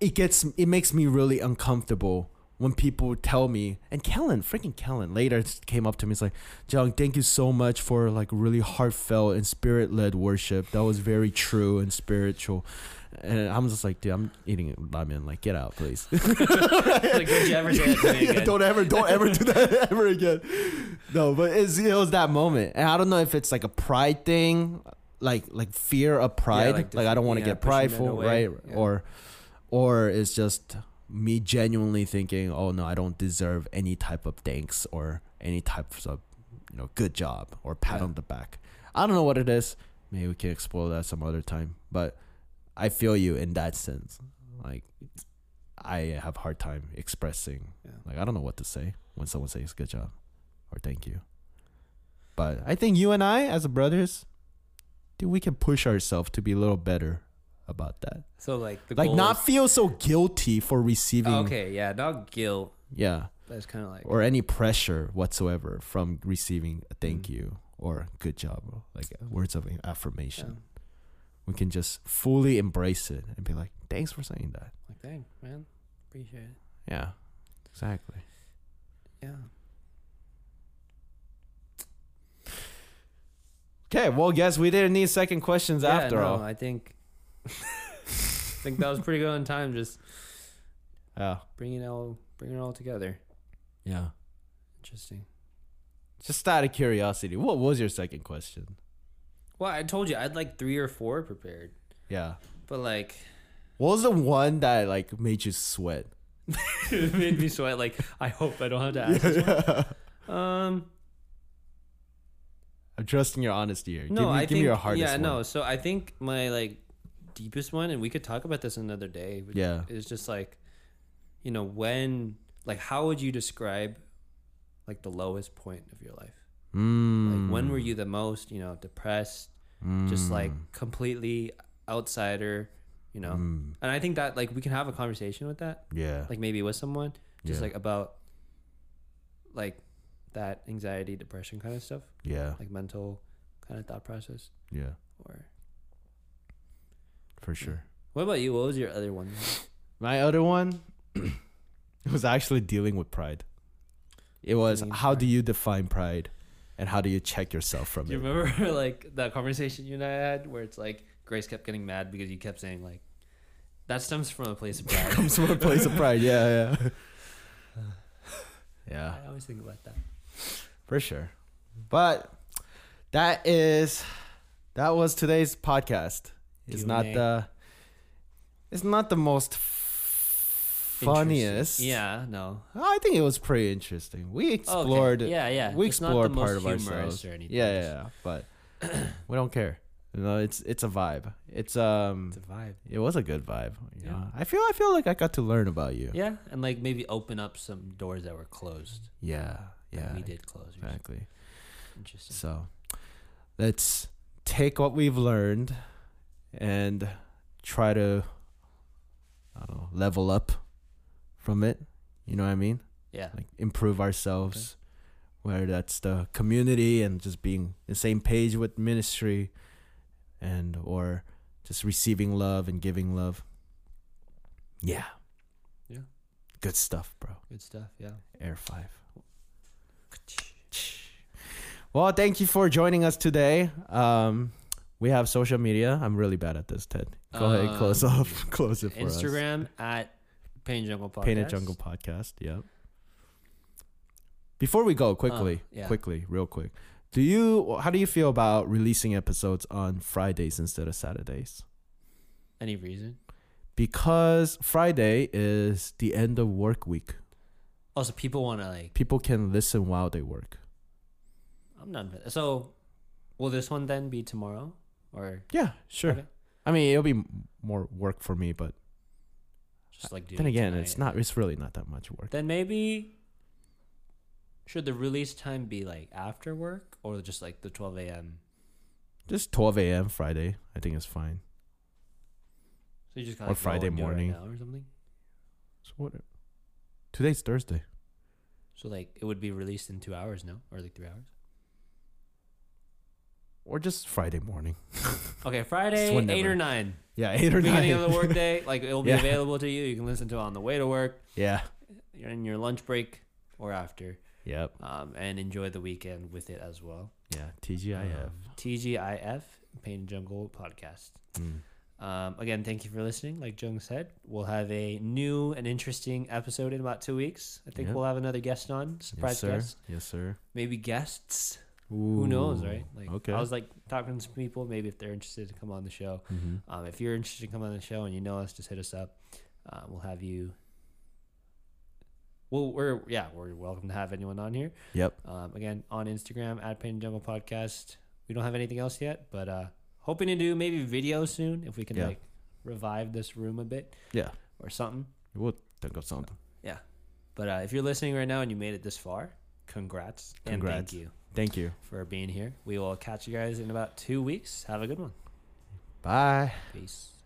it gets it makes me really uncomfortable when people tell me and Kellen, freaking Kellen later came up to me. It's like, Jung, thank you so much for like really heartfelt and spirit led worship. That was very true and spiritual. And I'm just like, dude, I'm eating ramen. Like, get out, please. like, don't you ever say that to me again? don't ever, don't ever do that ever again. No, but it's, it was that moment, and I don't know if it's like a pride thing, like like fear of pride, like like, I don't want to yeah, get prideful, right? Yeah. Or, or it's just me genuinely thinking, oh no, I don't deserve any type of thanks or any type of you know good job or pat Yeah. on the back. I don't know what it is. Maybe we can explore that some other time, but I feel you in that sense. Like I have hard time expressing. Yeah. Like I don't know what to say when someone says good job or thank you. But I think you and I as brothers, dude, we can push ourselves to be a little better about that. So like the Like goal not is- feel so guilty for receiving okay, yeah, not guilt. yeah That's kind of like or any pressure whatsoever from receiving a thank Mm. you or good job or like words of affirmation. We can just fully embrace it and be like, "Thanks for saying that." Like, thanks, man. Appreciate it. Yeah. Exactly. Yeah. Okay, well, guess we didn't need second questions Yeah, after no, all. I think I think that was pretty good on time. Just Yeah. bringing it all bringing it all together. Yeah. Interesting. Just out of curiosity, what was your second question? Well, I told you I had like three or four prepared, Yeah. but like What was the one that like made you sweat? it made me sweat. Like I hope I don't have to ask. This one. Um, I'm trusting your honesty here. no, give me, I give think me your hardest yeah, one. no. So I think my like deepest one, and we could talk about this another day. Yeah. it's just like, you know, when like how would you describe like the lowest point of your life? Mm. Like when were you the most, you know, depressed, just like completely outsider, you know? Mm. And I think that like we can have a conversation with that, Yeah. like maybe with someone, just Yeah. like about like that anxiety, depression kind of stuff, yeah. like mental kind of thought process. Yeah. Or For sure. what about you? What was your other one? My other one was actually dealing with pride. It was Dealing with how do pride. you define pride and how do you check yourself from Do you it? remember like that conversation you and I had where it's like Grace kept getting mad because you kept saying like that stems from a place of pride. Comes from a place of pride. Yeah, yeah. yeah. I always think about that. For sure. But that is that was today's podcast. It's not the it's not the most funniest. Yeah, no. I think it was pretty interesting. We explored Okay. Yeah, yeah. we It's explored part of ourselves. Or anything. Yeah, yeah, yeah. But we don't care. You know, it's it's a vibe. It's um It's a vibe. it was a good vibe. You Yeah. know? I feel I feel like I got to learn about you. Yeah, and like maybe open up some doors that were closed. Yeah. Yeah. we did close. Exactly. Interesting. So let's take what we've learned and try to I don't know, level up from it. You know what I mean? Yeah. Like improve ourselves. Whether that's the community and just being the same page with ministry and or just receiving love and giving love. Yeah. Yeah. Good stuff, bro. Good stuff. Yeah. Air 5. Well, thank you for joining us today. Um, we have social media. I'm really bad at this, Ted. Go ahead, close Um, off, close it for us. Instagram at Pain Jungle Podcast. Painted Jungle Podcast. Yep. Before we go, quickly, Uh, yeah. quickly, real quick. Do you? How do you feel about releasing episodes on Fridays instead of Saturdays? Any reason? Because Friday is the end of work week. Also, people want to like. People can listen while they work. I'm not. So, will this one then be tomorrow or Yeah, sure. Okay. I mean, it'll be more work for me, but just like? then again, tonight? it's not. It's really not that much work. Then maybe. Should the release time be like after work or just like the 12 a.m.? Just 12 a.m. Friday, I think it's fine. So you just Or gotta Friday go and do it right morning. or something. So what? Today's Thursday. So like it would be released in two hours, no, or like three hours. Or just Friday morning. Okay, Friday, eight or nine. Yeah, eight or Beginning nine. of the workday, like it'll be Yeah. available to you. You can listen to it on the way to work, yeah. you're in your lunch break, or after, Yep. um, and enjoy the weekend with it as well. Yeah. TGIF. Um, TGIF Painted Jungle Podcast. Mm. Um, again, thank you for listening. Like Jung said, we'll have a new and interesting episode in about two weeks. I think we'll have another guest on, surprise yes, sir. guest, Yes, sir. maybe guests. Who knows, right? Like okay. I was like talking to some people, maybe if they're interested to come on the show. hmm Um, if you're interested to come on the show and you know us, just hit us up. Uh, we'll have you. Well, we're yeah, we're welcome to have anyone on here. Yep. Um, again, on Instagram at Painted Jungle Podcast. We don't have anything else yet, but uh, hoping to do maybe video soon if we can Yeah. like revive this room a bit Yeah. or something. We'll think of something. Yeah. But uh, if you're listening right now and you made it this far, congrats, and Congrats. thank you Thank you. for being here. We will catch you guys in about two weeks. Have a good one. Bye. Peace.